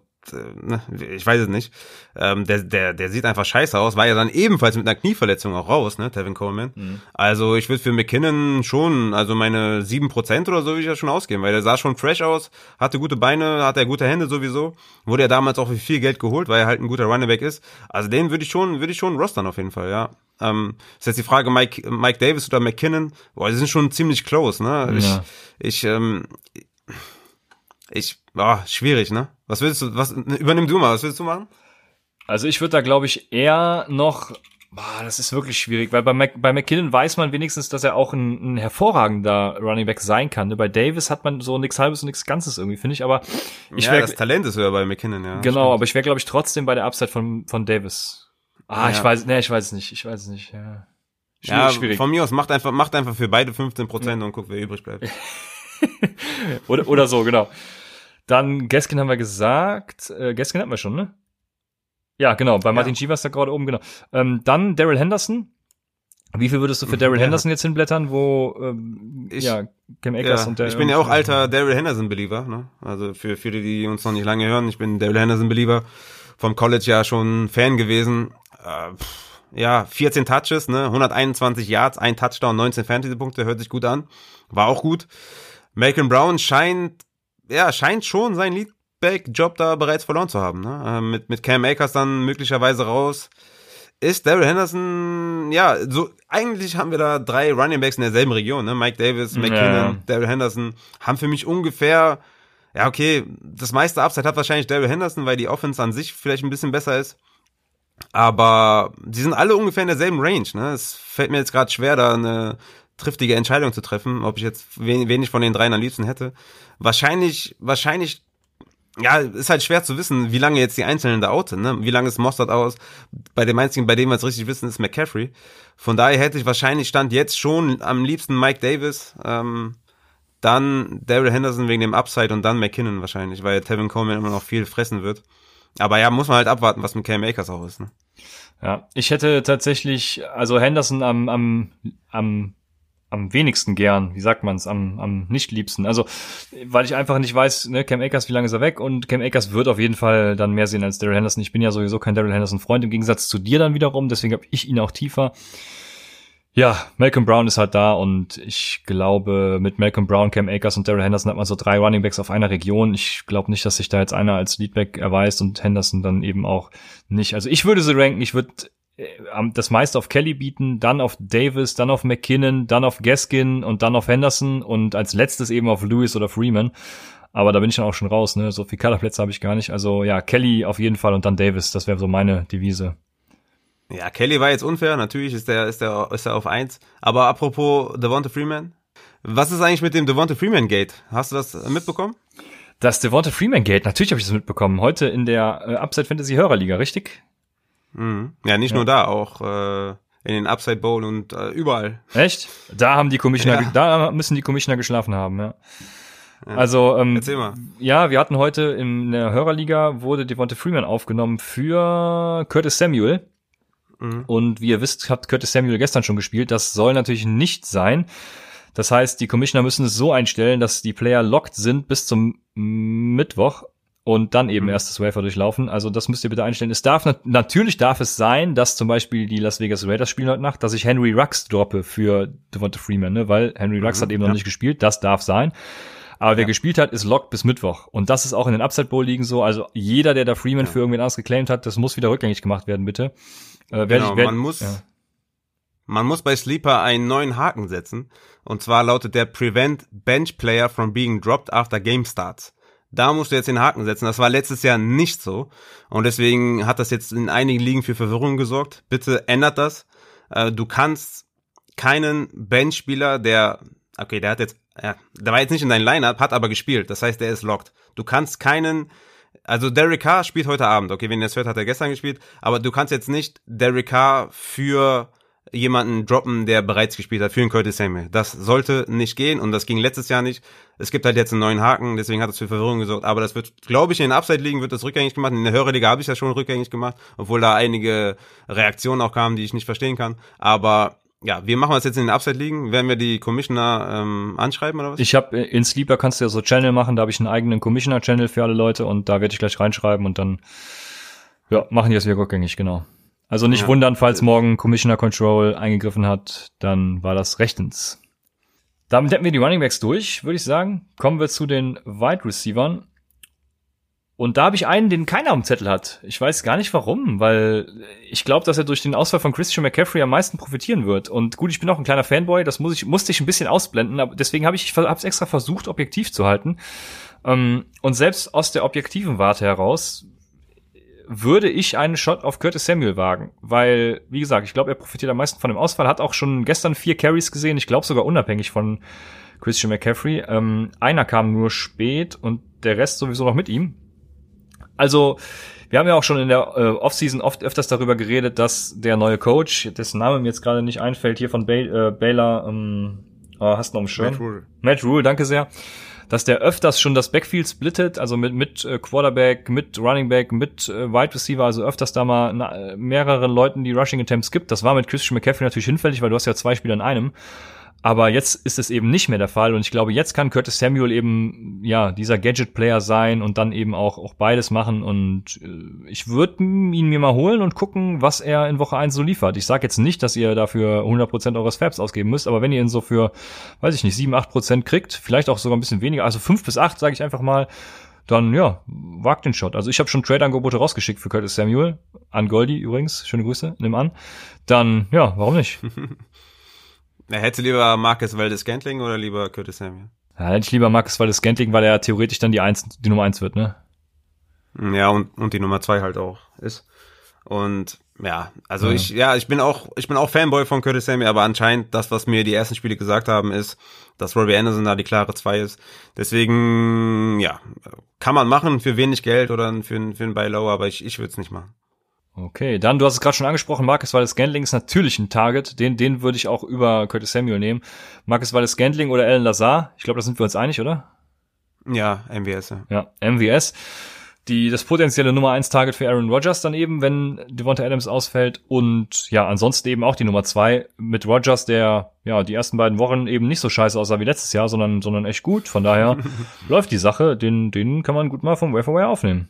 ich weiß es nicht. Ähm, der, der, der sieht einfach scheiße aus. War ja dann ebenfalls mit einer Knieverletzung auch raus, ne, Tevin Coleman. Mhm. Also ich würde für McKinnon schon, also meine sieben Prozent oder so würde ich ja schon ausgeben, weil der sah schon fresh aus, hatte gute Beine, hatte er gute Hände sowieso. Wurde er damals auch für viel Geld geholt, weil er halt ein guter Runnerback ist. Also den würde ich schon, würde ich schon rostern auf jeden Fall, ja. Ähm, ist jetzt die Frage, Mike, Mike Davis oder McKinnon? Boah, die sind schon ziemlich close, ne? Ja. Ich, ich, ähm, ich, boah, schwierig, ne? Was willst du, was, übernimm du mal, was willst du machen? Also ich würde da, glaube ich, eher noch, boah, das ist wirklich schwierig, weil bei, Mac, bei McKinnon weiß man wenigstens, dass er auch ein, ein hervorragender Running Back sein kann. Ne? Bei Davis hat man so nichts halbes und nichts Ganzes irgendwie, finde ich, aber ich ja, wär, das Talent ist höher bei McKinnon, ja. Genau, stimmt. aber ich wäre, glaube ich, trotzdem bei der Upside von, von Davis. Ah, ja. ich weiß, nee, ich weiß es nicht, ich weiß es nicht, ja. Schwierig, ja, schwierig. von mir aus macht einfach, macht einfach für beide 15 Prozent und guck, wer übrig bleibt. oder, oder so, genau. Dann Gaskin haben wir gesagt. Äh, Gaskin hatten wir schon, ne? Ja, genau. Bei Martin ja. Chivas da gerade oben, genau. Ähm, dann Daryl Henderson. Wie viel würdest du für Daryl ja. Henderson jetzt hinblättern, wo ähm, ich, ja, Cam Akers ja, und der Ich bin ja auch alter Daryl Henderson-Believer, ne? Also für viele, die uns noch nicht lange hören, ich bin Daryl Henderson-Believer. Vom College ja schon Fan gewesen. Äh, pff, ja, 14 Touches, ne? 121 Yards, ein Touchdown, 19 Fantasy-Punkte, hört sich gut an. War auch gut. Malcolm Brown scheint ja, scheint schon sein Leadback-Job da bereits verloren zu haben. Ne? Äh, mit, mit Cam Akers dann möglicherweise raus. Ist Daryl Henderson, ja, so eigentlich haben wir da drei Running Backs in derselben Region, ne? Mike Davis, McKinnon, ja. Daryl Henderson, haben für mich ungefähr, ja, okay, das meiste Upside hat wahrscheinlich Daryl Henderson, weil die Offense an sich vielleicht ein bisschen besser ist. Aber die sind alle ungefähr in derselben Range, ne? Es fällt mir jetzt gerade schwer, da eine triftige Entscheidung zu treffen, ob ich jetzt wenig von den dreien am liebsten hätte. Wahrscheinlich, wahrscheinlich, ja, ist halt schwer zu wissen, wie lange jetzt die Einzelnen da out sind, ne? Wie lange ist Mostert aus? Bei dem einzigen, bei dem wir es richtig wissen, ist McCaffrey. Von daher hätte ich wahrscheinlich Stand jetzt schon am liebsten Mike Davis, ähm, dann Daryl Henderson wegen dem Upside und dann McKinnon wahrscheinlich, weil Tevin Coleman immer noch viel fressen wird. Aber ja, muss man halt abwarten, was mit Cam Akers auch ist, ne? Ja, ich hätte tatsächlich, also Henderson am, am, am am wenigsten gern, wie sagt man es, am, am nicht liebsten. Also, weil ich einfach nicht weiß, ne, Cam Akers, wie lange ist er weg und Cam Akers wird auf jeden Fall dann mehr sehen als Daryl Henderson. Ich bin ja sowieso kein Daryl Henderson Freund, im Gegensatz zu dir dann wiederum, deswegen habe ich ihn auch tiefer. Ja, Malcolm Brown ist halt da und ich glaube, mit Malcolm Brown, Cam Akers und Daryl Henderson hat man so drei Running Backs auf einer Region. Ich glaube nicht, dass sich da jetzt einer als Leadback erweist und Henderson dann eben auch nicht. Also ich würde sie ranken, ich würde das meiste auf Kelly bieten, dann auf Davis, dann auf McKinnon, dann auf Gaskin und dann auf Henderson und als letztes eben auf Lewis oder Freeman. Aber da bin ich dann auch schon raus, ne? So viel Kaderplätze habe ich gar nicht. Also ja, Kelly auf jeden Fall und dann Davis, das wäre so meine Devise. Ja, Kelly war jetzt unfair, natürlich ist der, ist der, ist der auf eins. Aber apropos Devonta Freeman, was ist eigentlich mit dem Devonta Freeman Gate? Hast du das mitbekommen? Das Devonta Freeman Gate, natürlich habe ich das mitbekommen. Heute in der äh, Upside Fantasy Hörerliga, richtig? Mhm. Ja, nicht ja. nur da, auch äh, in den Upside Bowl und äh, überall. Echt? Da haben die Commissioner, ja. da müssen die Commissioner geschlafen haben, ja. ja. Also, ähm, ja, wir hatten heute in der Hörerliga wurde Devonta Freeman aufgenommen für Curtis Samuel. Mhm. Und wie ihr wisst, hat Curtis Samuel gestern schon gespielt. Das soll natürlich nicht sein. Das heißt, die Commissioner müssen es so einstellen, dass die Player locked sind bis zum Mittwoch und dann eben mhm. erst das Wafer durchlaufen. Also das müsst ihr bitte einstellen. Es darf natürlich darf es sein, dass zum Beispiel die Las Vegas Raiders spielen heute Nacht, dass ich Henry Rux droppe für Devonta Freeman, ne? weil Henry Rux mhm, hat eben ja. noch nicht gespielt. Das darf sein. Aber wer ja. gespielt hat, ist locked bis Mittwoch. Und das ist auch in den Upside Bowl liegen so. Also jeder, der da Freeman ja. für irgendwen anderes geclaimt hat, das muss wieder rückgängig gemacht werden, bitte. Äh, genau, ich, wer, man muss, ja. man muss bei Sleeper einen neuen Haken setzen. Und zwar lautet der Prevent Bench Player from being dropped after game starts. Da musst du jetzt den Haken setzen. Das war letztes Jahr nicht so. Und deswegen hat das jetzt in einigen Ligen für Verwirrung gesorgt. Bitte ändert das. Äh, du kannst keinen Benchspieler, der, okay, der hat jetzt, ja, der war jetzt nicht in deinem Lineup, hat aber gespielt. Das heißt, der ist locked. Du kannst keinen, also Derek Carr spielt heute Abend. Okay, wenn ihr das hört, hat er gestern gespielt. Aber du kannst jetzt nicht Derek Carr für jemanden droppen, der bereits gespielt hat, für einen Curtis Samuel. Das sollte nicht gehen und das ging letztes Jahr nicht. Es gibt halt jetzt einen neuen Haken, deswegen hat es für Verwirrung gesorgt. Aber das wird, glaube ich, in den Upside-Ligen wird das rückgängig gemacht. In der Hörerliga habe ich das schon rückgängig gemacht, obwohl da einige Reaktionen auch kamen, die ich nicht verstehen kann. Aber ja, wir machen das jetzt in den Upside-Ligen. Werden wir die Commissioner ähm, anschreiben oder was? Ich habe in Sleeper kannst du ja so Channel machen, da habe ich einen eigenen Commissioner-Channel für alle Leute und da werde ich gleich reinschreiben und dann ja, machen die das wieder rückgängig, genau. Also nicht ja. wundern, falls morgen Commissioner Control eingegriffen hat, dann war das rechtens. Damit hätten wir die Running Backs durch, würde ich sagen. Kommen wir zu den Wide Receivern. Und da habe ich einen, den keiner am Zettel hat. Ich weiß gar nicht warum, weil ich glaube, dass er durch den Ausfall von Christian McCaffrey am meisten profitieren wird. Und gut, ich bin auch ein kleiner Fanboy, das muss ich, musste ich ein bisschen ausblenden, aber deswegen habe ich, es extra versucht, objektiv zu halten. Ähm, und selbst aus der objektiven Warte heraus würde ich einen Shot auf Curtis Samuel wagen, weil, wie gesagt, ich glaube, er profitiert am meisten von dem Ausfall, hat auch schon gestern vier Carries gesehen, ich glaube sogar unabhängig von Christian McCaffrey. Ähm, einer kam nur spät und der Rest sowieso noch mit ihm. Also, wir haben ja auch schon in der äh, Offseason oft öfters darüber geredet, dass der neue Coach, dessen Name mir jetzt gerade nicht einfällt, hier von Bay, äh, Baylor, ähm, oh, hast du noch einen Schirm? Matt Rule. Matt Rule, danke sehr dass der öfters schon das Backfield splittet, also mit, mit äh, Quarterback, mit Running Back, mit äh, Wide Receiver, also öfters da mal na, mehreren Leuten die Rushing Attempts gibt. Das war mit Christian McCaffrey natürlich hinfällig, weil du hast ja zwei Spieler in einem. Aber jetzt ist es eben nicht mehr der Fall und ich glaube, jetzt kann Curtis Samuel eben ja dieser Gadget-Player sein und dann eben auch auch beides machen und äh, ich würde ihn mir mal holen und gucken, was er in Woche 1 so liefert. Ich sage jetzt nicht, dass ihr dafür 100% eures Fabs ausgeben müsst, aber wenn ihr ihn so für, weiß ich nicht, 7, 8% kriegt, vielleicht auch sogar ein bisschen weniger, also 5 bis 8, sage ich einfach mal, dann ja, wagt den Shot. Also ich habe schon Trade-Angebote rausgeschickt für Curtis Samuel, an Goldie übrigens, schöne Grüße, nimm an. Dann, ja, warum nicht? Er hätte lieber Marcus Valdez Scantling oder lieber Curtis Samuel? Ja, hätte ich lieber Marcus Valdez Scantling, weil er theoretisch dann die eins, die Nummer eins wird, ne? Ja, und, und die Nummer zwei halt auch ist. Und ja, also ja. ich, ja, ich bin auch, ich bin auch Fanboy von Curtis Samuel, aber anscheinend das, was mir die ersten Spiele gesagt haben, ist, dass Robbie Anderson da die klare zwei ist. Deswegen, ja, kann man machen für wenig Geld oder für, für einen Buy Low, aber ich, ich würde es nicht machen. Okay, dann, du hast es gerade schon angesprochen, Marcus Wallace Scantling ist natürlich ein Target. Den, den würde ich auch über Curtis Samuel nehmen. Marcus Wallace Scantling oder Alan Lazar. Ich glaube, da sind wir uns einig, oder? Ja, MWS. Ja, ja MWS. Die, das potenzielle Nummer eins Target für Aaron Rodgers dann eben, wenn Devonta Adams ausfällt. Und ja, ansonsten eben auch die Nummer zwei mit Rodgers, der ja die ersten beiden Wochen eben nicht so scheiße aussah wie letztes Jahr, sondern, sondern echt gut. Von daher läuft die Sache. Den, den kann man gut mal vom Waferwire aufnehmen.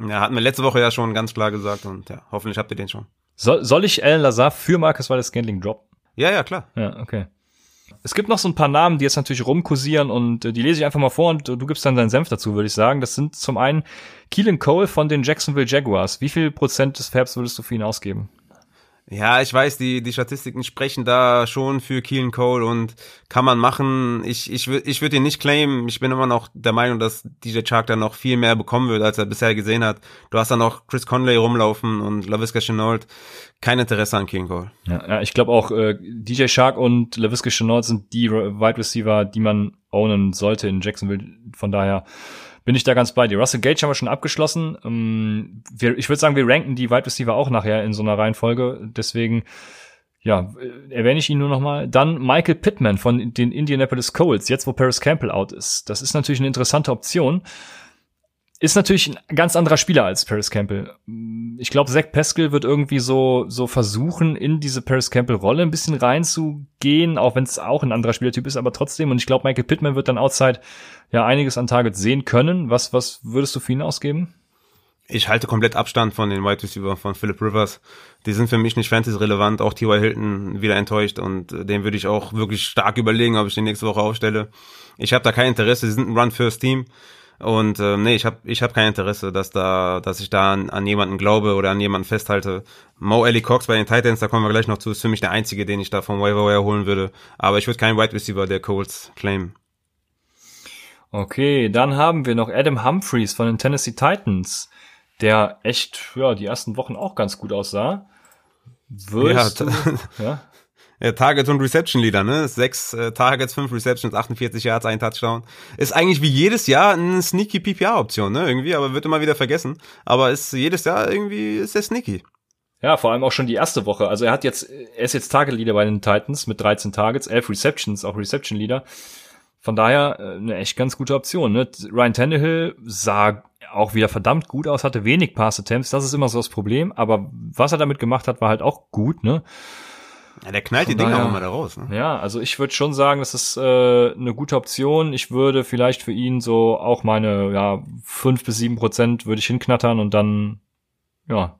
Ja, hatten wir letzte Woche ja schon ganz klar gesagt und ja, hoffentlich habt ihr den schon. Soll, soll ich Alan Lazar für Marcus Wallace Scantling droppen? Ja, ja, klar. Ja, okay. Es gibt noch so ein paar Namen, die jetzt natürlich rumkursieren und äh, die lese ich einfach mal vor und du gibst dann deinen Senf dazu, würde ich sagen. Das sind zum einen Keelan Cole von den Jacksonville Jaguars. Wie viel Prozent des Fabs würdest du für ihn ausgeben? Ja, ich weiß, die, die Statistiken sprechen da schon für Keelan Cole und kann man machen. Ich, ich, ich würde ihn nicht claimen. Ich bin immer noch der Meinung, dass DJ Chark da noch viel mehr bekommen wird, als er bisher gesehen hat. Du hast da noch Chris Conley rumlaufen und LaVisca Chenault. Kein Interesse an Keelan Cole. Ja, ja ich glaube auch, äh, DJ Shark und LaVisca Chenault sind die Wide Receiver, die man ownen sollte in Jacksonville. Von daher bin ich da ganz bei dir. Russell Gage haben wir schon abgeschlossen. Ähm, ich würde sagen, wir ranken die Wide Receiver auch nachher in so einer Reihenfolge. Deswegen, ja, äh, erwähne ich ihn nur nochmal. Dann Michael Pittman von den Indianapolis Colts, jetzt wo Paris Campbell out ist. Das ist natürlich eine interessante Option. Ist natürlich ein ganz anderer Spieler als Paris Campbell. Ich glaube, Zach Pascal wird irgendwie so, so versuchen, in diese Paris Campbell-Rolle ein bisschen reinzugehen, auch wenn es auch ein anderer Spielertyp ist, aber trotzdem. Und ich glaube, Michael Pittman wird dann outside ja einiges an Targets sehen können. Was, was würdest du für ihn ausgeben? Ich halte komplett Abstand von den Wide Receiver von Philip Rivers. Die sind für mich nicht fantasy relevant. Auch T.Y. Hilton wieder enttäuscht und den würde ich auch wirklich stark überlegen, ob ich den nächste Woche aufstelle. Ich habe da kein Interesse. Sie sind ein Run-First-Team. Und äh, nee, ich habe ich hab kein Interesse, dass da, dass ich da an, an jemanden glaube oder an jemanden festhalte. Mo Ellie Cox bei den Titans, da kommen wir gleich noch zu, ist für mich der einzige, den ich da vom Waiver holen würde. Aber ich würde keinen Wide Receiver der Colts claimen. Okay, dann haben wir noch Adam Humphreys von den Tennessee Titans, der echt, ja, die ersten Wochen auch ganz gut aussah. Wirst ja, du, ja? Ja, Targets und Reception Leader, ne? Sechs äh, Targets, fünf Receptions, 48 Yards, ein Touchdown. Ist eigentlich wie jedes Jahr eine sneaky PPR-Option, ne? Irgendwie, aber wird immer wieder vergessen. Aber ist jedes Jahr irgendwie ist er sneaky. Ja, vor allem auch schon die erste Woche. Also er hat jetzt, er ist jetzt Target Leader bei den Titans mit 13 Targets, 11 Receptions, auch Reception Leader. Von daher äh, eine echt ganz gute Option. Ne? Ryan Tannehill sah auch wieder verdammt gut aus, hatte wenig Pass-Attempts. Das ist immer so das Problem. Aber was er damit gemacht hat, war halt auch gut. Ne? Ja, der knallt Von die Dinger auch immer da raus. Ne? Ja, also ich würde schon sagen, das ist äh, eine gute Option. Ich würde vielleicht für ihn so auch meine ja fünf bis sieben Prozent würde ich hinknattern und dann ja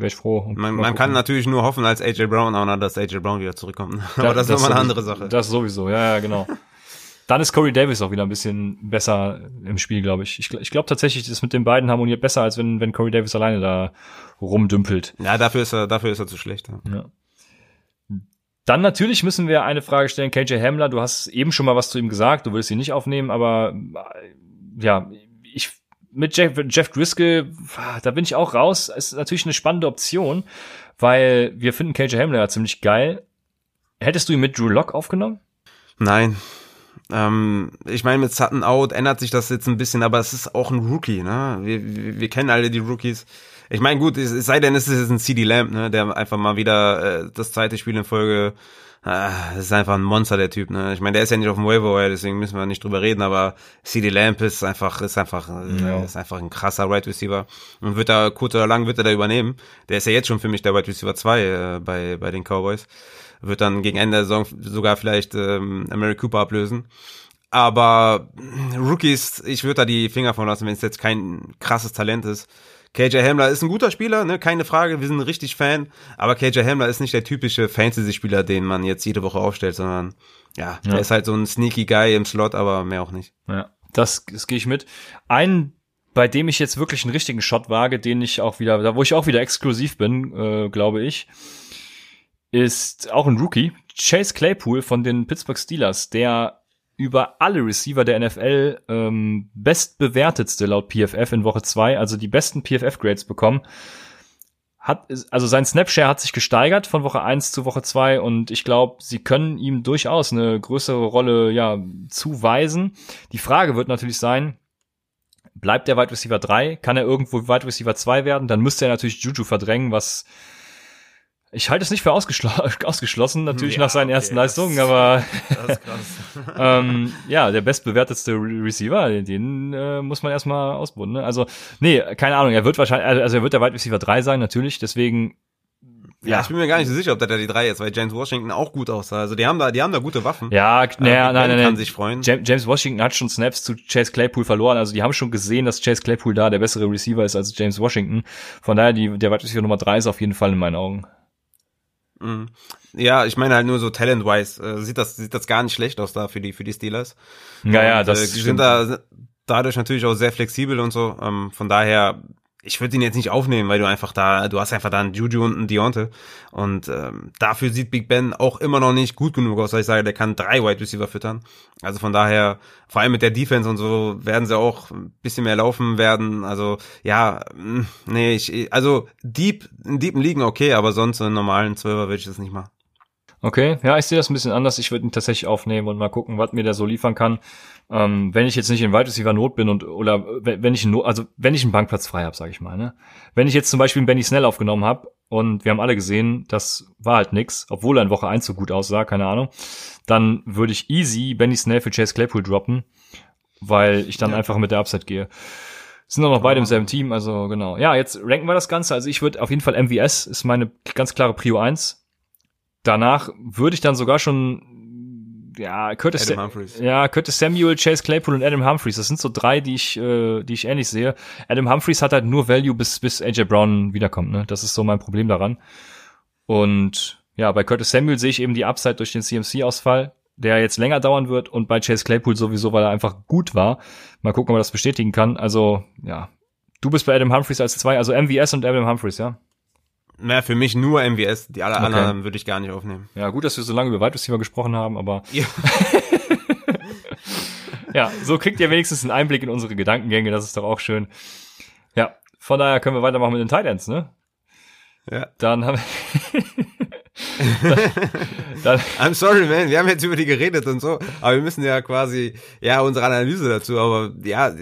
wäre ich froh. Man, man kann natürlich nur hoffen als AJ Brown auch noch, dass AJ Brown wieder zurückkommt. Aber das, das ist nochmal eine andere Sache. Das sowieso, ja, ja, genau. Dann ist Corey Davis auch wieder ein bisschen besser im Spiel, glaube ich. Ich, ich glaube tatsächlich, das mit den beiden harmoniert besser, als wenn, wenn Corey Davis alleine da rumdümpelt. Ja, dafür ist er, dafür ist er zu schlecht. Ja. ja. Dann natürlich müssen wir eine Frage stellen, KJ Hamler, du hast eben schon mal was zu ihm gesagt, du willst ihn nicht aufnehmen, aber äh, ja, ich mit Jeff, Jeff Driscoll, da bin ich auch raus. Ist natürlich eine spannende Option, weil wir finden KJ Hamler ja ziemlich geil. Hättest du ihn mit Drew Lock aufgenommen? Nein, ähm, ich meine, mit Sutton out ändert sich das jetzt ein bisschen, aber es ist auch ein Rookie, ne? Wir, wir, wir kennen alle die Rookies. Ich meine, gut, es, es sei denn, es ist ein CD Lamp, ne, der einfach mal wieder äh, das zweite Spiel in Folge Ah, das ist einfach ein Monster, der Typ, ne? Ich meine, der ist ja nicht auf dem Waiver, deswegen müssen wir nicht drüber reden, aber CD Lamp ist einfach, ist einfach, ja. ist einfach ein krasser Wide right Receiver. Und wird da, kurz oder lang wird er da übernehmen. Der ist ja jetzt schon für mich der Wide Receiver 2 äh, bei, bei den Cowboys wird dann gegen Ende der Saison sogar vielleicht ähm, Mary Cooper ablösen. Aber Rookies, ich würde da die Finger von lassen, wenn es jetzt kein krasses Talent ist. KJ Hamler ist ein guter Spieler, ne, keine Frage, wir sind richtig Fan, aber KJ Hamler ist nicht der typische Fantasy-Spieler, den man jetzt jede Woche aufstellt, sondern ja, ja, der ist halt so ein sneaky Guy im Slot, aber mehr auch nicht. Ja, das, das gehe ich mit. Ein, bei dem ich jetzt wirklich einen richtigen Shot wage, den ich auch wieder, da wo ich auch wieder exklusiv bin, äh, glaube ich, ist auch ein Rookie, Chase Claypool von den Pittsburgh Steelers, der über alle Receiver der NFL ähm, bestbewertetste laut PFF in Woche zwei, also die besten PFF-Grades bekommen. Hat, also sein Snapshare hat sich gesteigert von Woche eins zu Woche zwei und ich glaube, sie können ihm durchaus eine größere Rolle ja zuweisen. Die Frage wird natürlich sein, bleibt der Wide Receiver 3? Kann er irgendwo Wide Receiver 2 werden? Dann müsste er natürlich Juju verdrängen, was ich halte es nicht für ausgeschl ausgeschlossen, natürlich ja, nach seinen okay, ersten Leistungen, das, aber das ist krass. ähm, ja, der bestbewertetste Re Receiver, den äh, muss man erstmal ausbunden. Ne? Also, nee, keine Ahnung, er wird wahrscheinlich, also er wird der Wide Receiver 3 sein, natürlich, deswegen. Ja, ja, ich bin mir gar nicht so sicher, ob der da die 3 ist, weil James Washington auch gut aussah. Also die haben da, die haben da gute Waffen. Ja, naja, äh, nein, nein, nein. kann sich freuen. James Washington hat schon Snaps zu Chase Claypool verloren. Also die haben schon gesehen, dass Chase Claypool da der bessere Receiver ist als James Washington. Von daher, die, der Wide Receiver Nummer 3 ist auf jeden Fall in meinen Augen. Mhm. Ja, ich meine halt nur so talent-wise äh, sieht das sieht das gar nicht schlecht aus da für die für die Steelers. Ja, ja, das äh, die sind da dadurch natürlich auch sehr flexibel und so. Ähm, von daher ich würde ihn jetzt nicht aufnehmen, weil du einfach da, du hast einfach da einen Juju und einen Deonte. Und ähm, dafür sieht Big Ben auch immer noch nicht gut genug aus, weil ich sage, der kann drei Wide Receiver füttern. Also von daher, vor allem mit der Defense und so, werden sie auch ein bisschen mehr laufen werden. Also ja, mm, nee, ich, also deep, in deepen Ligen okay, aber sonst in normalen Zwölfer würde ich das nicht machen. Okay, ja, ich sehe das ein bisschen anders. Ich würde ihn tatsächlich aufnehmen und mal gucken, was mir der so liefern kann. Ähm, wenn ich jetzt nicht in Wide Receiver Not bin und oder wenn ich Not, also wenn ich einen Bankplatz frei habe, sage ich mal. Ne? Wenn ich jetzt zum Beispiel einen Benny Snell aufgenommen habe und wir haben alle gesehen, das war halt nix, obwohl er in Woche 1 so gut aussah, keine Ahnung, dann würde ich easy Benny Snell für Chase Claypool droppen, weil ich dann ja. einfach mit der Upside gehe. Sind auch noch beide im selben Team, also genau. Ja, jetzt ranken wir das Ganze. Also ich würde auf jeden Fall MVS ist meine ganz klare Prio 1 danach würde ich dann sogar schon ja, Curtis, Adam Humphreys. ja, Curtis Samuel, Chase Claypool und Adam Humphreys. Das sind so drei, die ich, äh, die ich ähnlich sehe. Adam Humphreys hat halt nur Value, bis, bis AJ Brown wiederkommt, ne? Das ist so mein Problem daran. Und ja, bei Curtis Samuel sehe ich eben die Upside durch den CMC-Ausfall, der jetzt länger dauern wird und bei Chase Claypool sowieso, weil er einfach gut war. Mal gucken, ob er das bestätigen kann. Also, ja. Du bist bei Adam Humphreys als zwei, also MVS und Adam Humphreys, ja? Na, für mich nur MWS. Die alle okay. anderen würde ich gar nicht aufnehmen. Ja, gut, dass wir so lange über Wide gesprochen haben, aber. Ja. ja, so kriegt ihr wenigstens einen Einblick in unsere Gedankengänge, das ist doch auch schön. Ja, von daher können wir weitermachen mit den Titans, ne? Ja. Dann haben dann, I'm sorry, man. Wir haben jetzt über die geredet und so, aber wir müssen ja quasi, ja, unsere Analyse dazu, aber ja,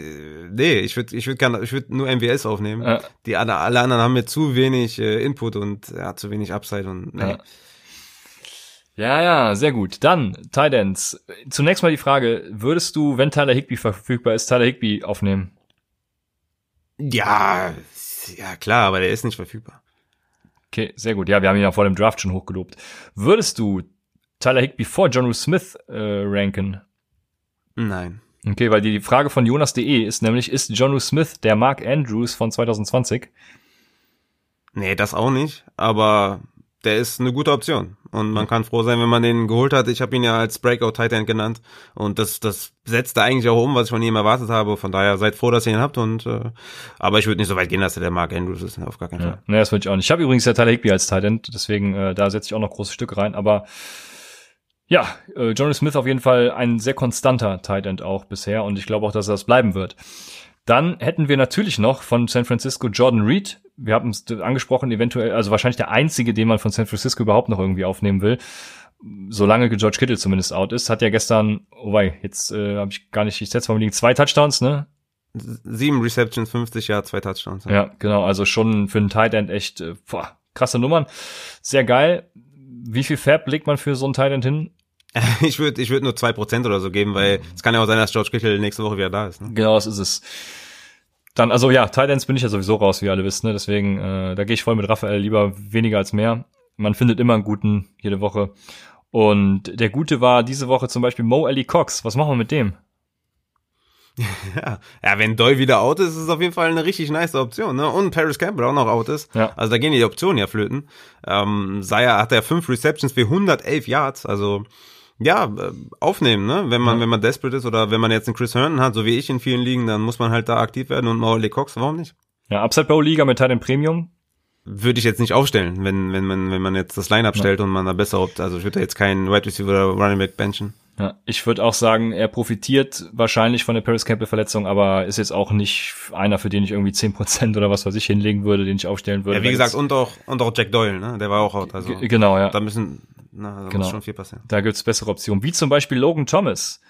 nee, ich würde ich würde ich würde nur MWS aufnehmen. Ja. Die alle, alle anderen haben mir zu wenig äh, Input und ja, zu wenig Upside und nee. Ja. Ja, ja, sehr gut. Dann, Tidance. Zunächst mal die Frage, würdest du, wenn Tyler Higby verfügbar ist, Tyler Higby aufnehmen? Ja, ja klar, aber der ist nicht verfügbar. Okay, sehr gut. Ja, wir haben ihn ja vor dem Draft schon hochgelobt. Würdest du Tyler Higby vor John Smith äh, ranken? Nein. Okay, weil die Frage von Jonas.de ist nämlich, ist John Smith der Mark Andrews von 2020? Nee, das auch nicht, aber der ist eine gute Option. Und man kann froh sein, wenn man den geholt hat. Ich habe ihn ja als Breakout Titan genannt. Und das, das setzt da eigentlich auch um, was ich von ihm erwartet habe. Von daher seid froh, dass ihr ihn habt. Und äh, aber ich würde nicht so weit gehen, dass er der Mark Andrews ist. Auf gar keinen Fall. Ja, nee, das würde ich auch nicht. Ich habe übrigens ja Tyler Higby als Titan, deswegen äh, da setze ich auch noch große Stücke rein. Aber ja, äh, Johnny Smith auf jeden Fall ein sehr konstanter Tight End auch bisher und ich glaube auch, dass er das bleiben wird. Dann hätten wir natürlich noch von San Francisco Jordan Reed, wir haben es angesprochen, eventuell, also wahrscheinlich der einzige, den man von San Francisco überhaupt noch irgendwie aufnehmen will. Solange George Kittle zumindest out ist, hat ja gestern, oh wei, jetzt äh, habe ich gar nicht, ich setze mal liegen zwei Touchdowns, ne? Sieben Receptions, 50 ja, zwei Touchdowns. Ja. ja, genau, also schon für einen Tight End echt, äh, boah, krasse Nummern. Sehr geil. Wie viel Fab legt man für so einen Tight End hin? Ich würde ich würd nur zwei Prozent oder so geben, weil es kann ja auch sein, dass George Kittle nächste Woche wieder da ist. Ne? Genau, das ist es. Dann, also ja, Titans bin ich ja sowieso raus, wie ihr alle wisst, ne? Deswegen, äh, da gehe ich voll mit Raphael lieber weniger als mehr. Man findet immer einen guten jede Woche. Und der Gute war diese Woche zum Beispiel Mo Ellie Cox. Was machen wir mit dem? Ja, ja wenn Doy wieder out ist, ist es auf jeden Fall eine richtig nice Option. Ne? Und Paris Campbell auch noch out ist. Ja. Also da gehen die Optionen ja flöten. Ähm, Saya hat ja fünf Receptions für 111 Yards. Also ja, äh, aufnehmen, ne? Wenn man, ja. wenn man desperate ist oder wenn man jetzt einen Chris Herndon hat, so wie ich in vielen Ligen, dann muss man halt da aktiv werden und Mauli Cox, warum nicht? Ja, Upside Bowl Liga mit Titan Premium. Würde ich jetzt nicht aufstellen, wenn, wenn man, wenn man jetzt das Line-Up ja. stellt und man da besser opt. Also ich würde jetzt keinen Wide Receiver oder Running Back benchen. Ja, ich würde auch sagen, er profitiert wahrscheinlich von der Paris Campbell Verletzung, aber ist jetzt auch nicht einer, für den ich irgendwie zehn Prozent oder was weiß ich hinlegen würde, den ich aufstellen würde. Ja, wie gesagt, und auch, und auch Jack Doyle, ne? Der war auch out. Also, genau, ja. Da müssen, na, da genau. muss schon viel passieren. Da gibt's bessere Optionen, wie zum Beispiel Logan Thomas.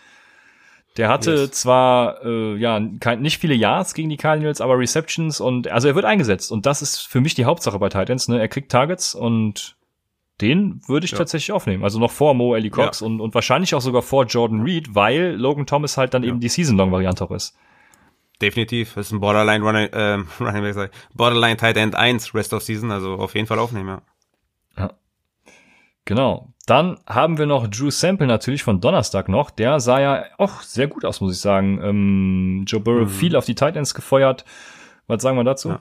Der hatte yes. zwar äh, ja kein, nicht viele Yards gegen die Cardinals, aber Receptions und also er wird eingesetzt und das ist für mich die Hauptsache bei Titans. Ne? Er kriegt Targets und den würde ich ja. tatsächlich aufnehmen. Also noch vor Mo Ellie Cox ja. und, und wahrscheinlich auch sogar vor Jordan Reed, weil Logan Thomas halt dann ja. eben die Season-Long-Variante auch ist. Definitiv. Das ist ein Borderline Running, ähm, Running Borderline Tight End 1 Rest of Season, also auf jeden Fall aufnehmen. Ja. Genau. Dann haben wir noch Drew Sample natürlich von Donnerstag noch. Der sah ja auch sehr gut aus, muss ich sagen. Ähm, Joe Burrow mhm. viel auf die Tight Ends gefeuert. Was sagen wir dazu? Ja.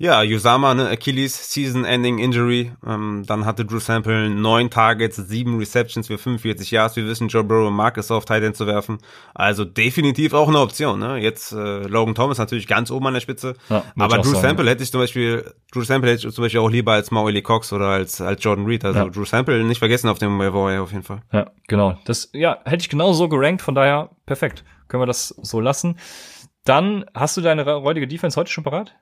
Ja, Usama, ne, Achilles Season-Ending Injury. Ähm, dann hatte Drew Sample neun Targets, sieben Receptions für 45 Yards. Wir wissen, Joe Burrow mag es auf Tight End zu werfen. Also definitiv auch eine Option. Ne? Jetzt äh, Logan Thomas natürlich ganz oben an der Spitze. Ja, aber Drew sagen, Sample hätte ich zum Beispiel, Drew Sample hätte ich zum Beispiel auch lieber als Mauli Cox oder als, als Jordan Reed. Also ja. Drew Sample nicht vergessen auf dem Waiver auf jeden Fall. Ja, genau. Das, ja, hätte ich genau so gerankt. Von daher perfekt. Können wir das so lassen. Dann hast du deine räudige Defense heute schon parat?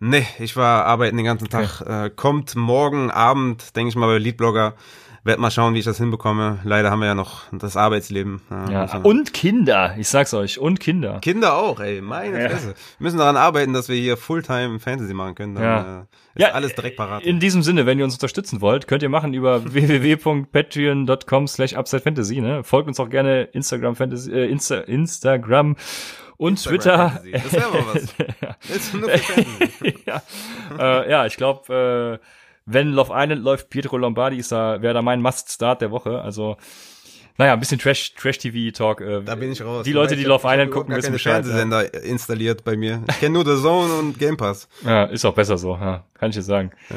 Nee, ich war arbeiten den ganzen Tag. Okay. Äh, kommt morgen Abend, denke ich mal, bei Leadblogger. Werd mal schauen, wie ich das hinbekomme. Leider haben wir ja noch das Arbeitsleben. Äh, ja, und Kinder, ich sag's euch, und Kinder. Kinder auch, ey, meine ja. Fresse. Wir müssen daran arbeiten, dass wir hier Fulltime Fantasy machen können. Dann, ja. Äh, ist ja, alles direkt parat. In diesem Sinne, wenn ihr uns unterstützen wollt, könnt ihr machen über www.patreon.com slash upsidefantasy. Ne? Folgt uns auch gerne Instagram Fantasy, äh, Insta, Instagram und Instagram Twitter. Das wäre mal was. ja. nur ja. Äh, ja, ich glaube, äh, wenn Love Island läuft, Pietro Lombardi ist da, wäre da mein Must-Start der Woche. Also naja, ein bisschen Trash, Trash-TV-Talk. Äh, da bin ich raus. Die Leute, die Love Island gucken, wissen Bescheid. Fernsehsender ja. installiert bei mir. Ich kenne nur The Zone und Game Pass. Ja, ist auch besser so, ja, kann ich jetzt sagen. Ja.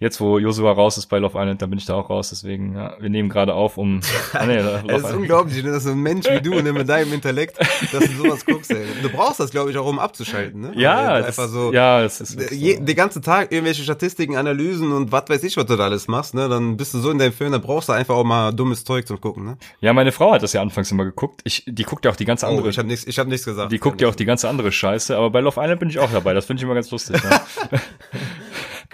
Jetzt, wo Joshua raus ist bei Love Island, dann bin ich da auch raus. Deswegen, ja, wir nehmen gerade auf, um. Ah, nee, das ist unglaublich, ne, dass so ein Mensch wie du ne, mit deinem Intellekt, dass du sowas guckst. Ey. Du brauchst das, glaube ich, auch um abzuschalten. Ne? Ja, das, einfach so. Ja, das ist. Je, so. Den ganzen Tag irgendwelche Statistiken, Analysen und was weiß ich, was du da alles machst. Ne, dann bist du so in deinem Film, dann brauchst du einfach auch mal dummes Zeug zum gucken. Ne? Ja, meine Frau hat das ja anfangs immer geguckt. Ich, die guckt ja auch die ganze oh, andere. Oh, ich habe nichts, ich habe nichts gesagt. Die guckt ja auch die ganze andere Scheiße. Aber bei Love Island bin ich auch dabei. Das finde ich immer ganz lustig. Ne?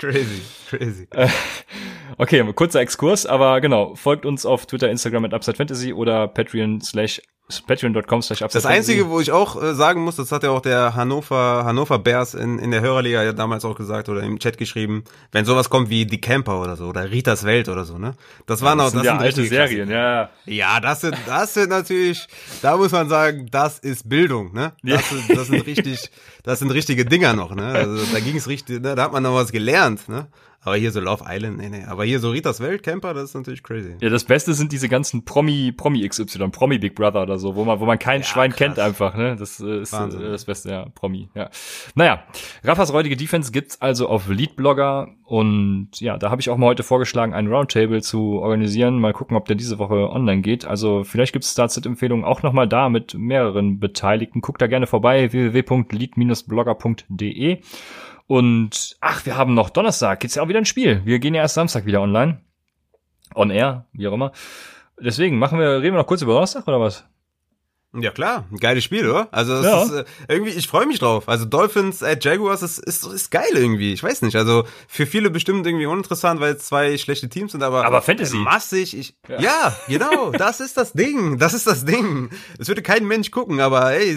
crazy, crazy. Okay, kurzer Exkurs, aber genau, folgt uns auf Twitter, Instagram at Upside Fantasy oder Patreon slash patreon.com slash Das Einzige, wo ich auch äh, sagen muss, das hat ja auch der Hannover, Hannover Bears in, in der Hörerliga ja damals auch gesagt oder im Chat geschrieben, wenn sowas kommt wie Die Camper oder so oder Ritas Welt oder so, ne? Das waren ja, das auch, das sind ja alte Serien, ja. Ja, das sind, das sind natürlich, da muss man sagen, das ist Bildung, ne? Das, sind, das sind richtig, das sind richtige Dinger noch, ne? Also da ging es richtig, ne? da hat man noch was gelernt, ne? Aber hier so Love Island, nee, nee. Aber hier so Ritas Weltcamper, das ist natürlich crazy. Ja, das Beste sind diese ganzen Promi, Promi XY, Promi Big Brother oder so, wo man, wo man kein ja, Schwein krass. kennt einfach, ne? Das äh, ist Wahnsinn. äh, das Beste, ja, Promi, ja. Naja, Raffas räudige Defense gibt's also auf Leadblogger und ja, da habe ich auch mal heute vorgeschlagen, einen Roundtable zu organisieren. Mal gucken, ob der diese Woche online geht. Also vielleicht gibt's Startset-Empfehlungen auch nochmal da mit mehreren Beteiligten. Guckt da gerne vorbei, www.lead-blogger.de. Und ach, wir haben noch Donnerstag, geht's ja auch wieder ein Spiel. Wir gehen ja erst Samstag wieder online. On air, wie auch immer. Deswegen machen wir, reden wir noch kurz über Donnerstag oder was? Ja klar, ein geiles Spiel, oder? Also es ja. ist äh, irgendwie, ich freue mich drauf. Also Dolphins at Jaguars ist, ist, ist geil irgendwie. Ich weiß nicht. Also für viele bestimmt irgendwie uninteressant, weil es zwei schlechte Teams sind, aber aber Fantasy massig. Ich, ja. ja, genau. Das ist das Ding. Das ist das Ding. Es würde kein Mensch gucken, aber ey,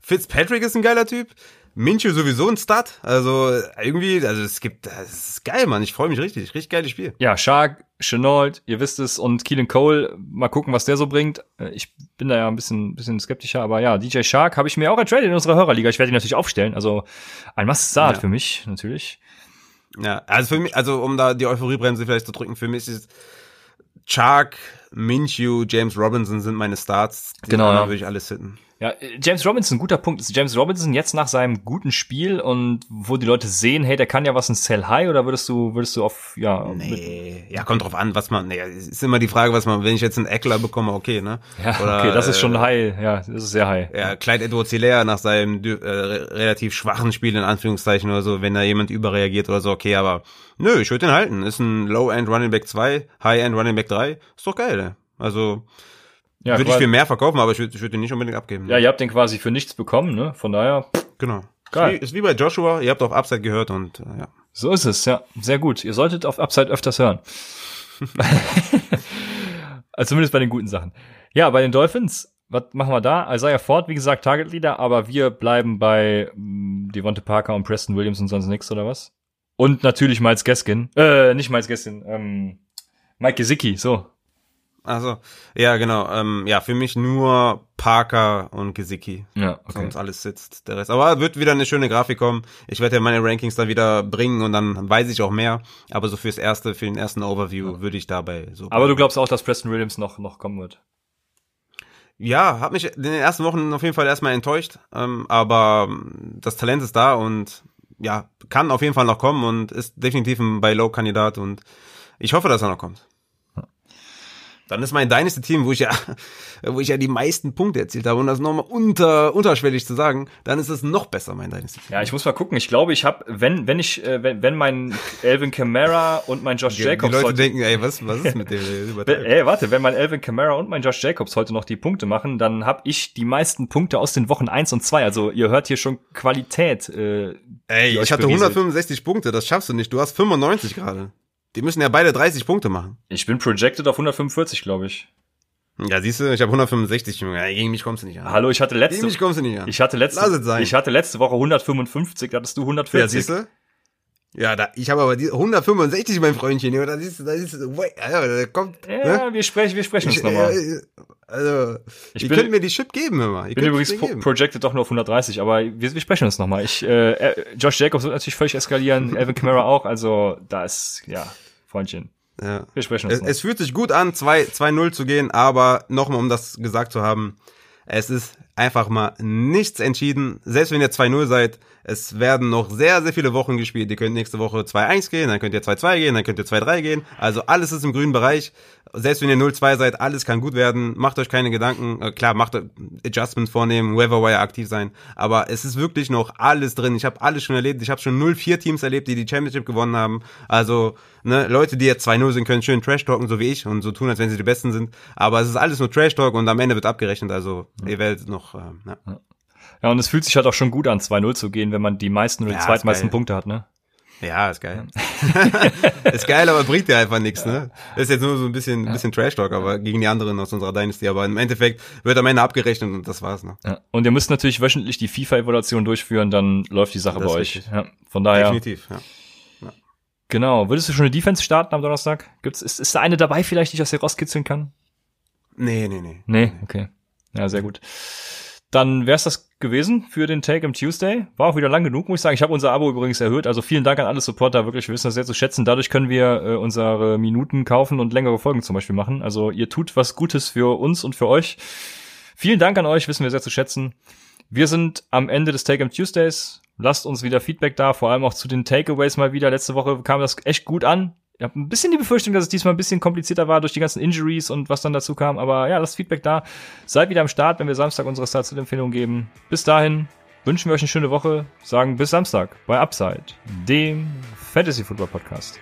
Fitzpatrick ist ein geiler Typ. Minchu sowieso ein Stud. Also irgendwie, also es gibt, das ist geil, Mann. Ich freue mich richtig. Richtig geiles Spiel. Ja, Shark, Chenault, ihr wisst es, und Keelan Cole, mal gucken, was der so bringt. Äh, ich bin da ja ein bisschen, bisschen skeptischer, aber ja, DJ Shark habe ich mir auch ertradet in unserer Hörerliga. Ich werde ihn natürlich aufstellen. Also ein Must-Start ja. für mich, natürlich. Ja, also für mich, also um da die Euphoriebremse vielleicht zu drücken, für mich ist Shark, Minshew, James Robinson sind meine Starts. Die genau. Ja. würde ich alles hitten. Ja, James Robinson, guter Punkt. Ist James Robinson jetzt nach seinem guten Spiel und wo die Leute sehen, hey, der kann ja was in Sell High oder würdest du, würdest du auf, ja. Nee, ja, kommt drauf an, was man, nee, ist immer die Frage, was man, wenn ich jetzt einen Eckler bekomme, okay, ne? Ja, oder, okay, das ist schon äh, High, ja, das ist sehr High. Ja, Clyde Edwards Hilaire nach seinem äh, relativ schwachen Spiel in Anführungszeichen oder so, wenn da jemand überreagiert oder so, okay, aber nö, ich würde den halten. Ist ein Low-End Running Back 2, High-End Running Back 3, ist doch geil, ne? Also, ja, würde ich viel mehr verkaufen, aber ich würde würd den nicht unbedingt abgeben. Ne? Ja, ihr habt den quasi für nichts bekommen, ne? Von daher. Genau. Geil. Ist wie, ist wie bei Joshua, ihr habt auf Upside gehört und äh, ja. So ist es, ja. Sehr gut. Ihr solltet auf Upside öfters hören. also zumindest bei den guten Sachen. Ja, bei den Dolphins, was machen wir da? Isaiah Ford, wie gesagt, Target Leader, aber wir bleiben bei mh, mm, Devonte Parker und Preston Williams und sonst nichts, oder was? Und natürlich Miles Gaskin. Äh, nicht Miles Gaskin, ähm, Mike Gesicki, so. Also, ja, genau. Ähm, ja, für mich nur Parker und Gesicki. Ja, okay. Sonst alles sitzt der Rest. Aber wird wieder eine schöne Grafik kommen. Ich werde ja meine Rankings dann wieder bringen und dann weiß ich auch mehr. Aber so fürs erste, für den ersten Overview ja. würde ich dabei so. Aber du glaubst auch, dass Preston Williams noch, noch kommen wird? Ja, hat mich in den ersten Wochen auf jeden Fall erstmal enttäuscht. Ähm, aber das Talent ist da und ja, kann auf jeden Fall noch kommen und ist definitiv ein Buy-Low-Kandidat und ich hoffe, dass er noch kommt. Dann ist mein Dynasty-Team, wo ich ja, wo ich ja die meisten Punkte erzielt habe, und das nochmal unter, unterschwellig zu sagen, dann ist es noch besser, mein Dynasty-Team. Ja, ich muss mal gucken. Ich glaube, ich habe, wenn, wenn ich, äh, wenn, wenn mein Elvin Kamara und mein Josh Jacobs. Die Leute heute, denken, ey, was, was ist mit dem? ey, warte, wenn mein Elvin Kamara und mein Josh Jacobs heute noch die Punkte machen, dann habe ich die meisten Punkte aus den Wochen eins und zwei. Also ihr hört hier schon Qualität. Äh, ey, ich hatte 165 Punkte, das schaffst du nicht. Du hast 95 gerade. Die müssen ja beide 30 Punkte machen. Ich bin projected auf 145, glaube ich. Ja, siehst du, ich habe 165, Junge. Gegen mich kommst du nicht an. Hallo, ich hatte letzte Gegen mich kommst du nicht an. Ich hatte letzte Lass es sein. Ich hatte letzte Woche 155, da hattest du 140. Ja, siehst du? Ja, da, ich habe aber die 165, mein Freundchen, ja, da siehst du, da siehst du, ja, da kommt. Ja, ne? wir sprechen, wir sprechen uns nochmal. Äh, also, ich ihr bin, könnt mir die Chip geben, hör mal. Ich bin übrigens pro projected doch nur auf 130, aber wir, wir sprechen uns nochmal. Ich, äh, äh, Josh Jacobs wird natürlich völlig eskalieren, Evan Kamara auch, also da ist, ja, Freundchen. Ja. Wir sprechen uns es, es fühlt sich gut an, 2-0 zu gehen, aber nochmal, um das gesagt zu haben, es ist einfach mal nichts entschieden. Selbst wenn ihr 2-0 seid, es werden noch sehr, sehr viele Wochen gespielt. Ihr könnt nächste Woche 2-1 gehen, dann könnt ihr 2-2 gehen, dann könnt ihr 2-3 gehen. Also alles ist im grünen Bereich. Selbst wenn ihr 0-2 seid, alles kann gut werden. Macht euch keine Gedanken. Äh, klar, macht Adjustments vornehmen, Wire aktiv sein. Aber es ist wirklich noch alles drin. Ich habe alles schon erlebt. Ich habe schon 0-4 Teams erlebt, die die Championship gewonnen haben. Also ne, Leute, die jetzt 2-0 sind, können schön Trash talken, so wie ich, und so tun, als wenn sie die Besten sind. Aber es ist alles nur Trash Talk und am Ende wird abgerechnet. Also ihr werdet noch. Äh, ja. Ja, und es fühlt sich halt auch schon gut an, 2-0 zu gehen, wenn man die meisten oder die ja, zweitmeisten Punkte hat, ne? Ja, ist geil. ist geil, aber bringt dir einfach nichts, ne? Das ist jetzt nur so ein bisschen, ein bisschen Trash-Talk, aber gegen die anderen aus unserer Dynasty. Aber im Endeffekt wird am Ende abgerechnet und das war's, ne? Ja. Und ihr müsst natürlich wöchentlich die FIFA-Evaluation durchführen, dann läuft die Sache das bei euch. Ja, von daher. Definitiv, ja. ja. Genau. Würdest du schon eine Defense starten am Donnerstag? Gibt's, ist, ist da eine dabei vielleicht, die ich aus dir rauskitzeln kann? Nee, nee, nee. Nee, okay. Ja, sehr gut. Dann wär's das gewesen für den Take am Tuesday. War auch wieder lang genug, muss ich sagen. Ich habe unser Abo übrigens erhöht. Also vielen Dank an alle Supporter. Wirklich, wir wissen das sehr zu schätzen. Dadurch können wir äh, unsere Minuten kaufen und längere Folgen zum Beispiel machen. Also ihr tut was Gutes für uns und für euch. Vielen Dank an euch, wissen wir sehr zu schätzen. Wir sind am Ende des Take am Tuesdays. Lasst uns wieder Feedback da, vor allem auch zu den Takeaways mal wieder. Letzte Woche kam das echt gut an. Ich habe ein bisschen die Befürchtung, dass es diesmal ein bisschen komplizierter war durch die ganzen Injuries und was dann dazu kam. Aber ja, das Feedback da. Seid wieder am Start, wenn wir Samstag unsere Start-Empfehlung geben. Bis dahin wünschen wir euch eine schöne Woche. Sagen bis Samstag bei Upside, dem Fantasy Football Podcast.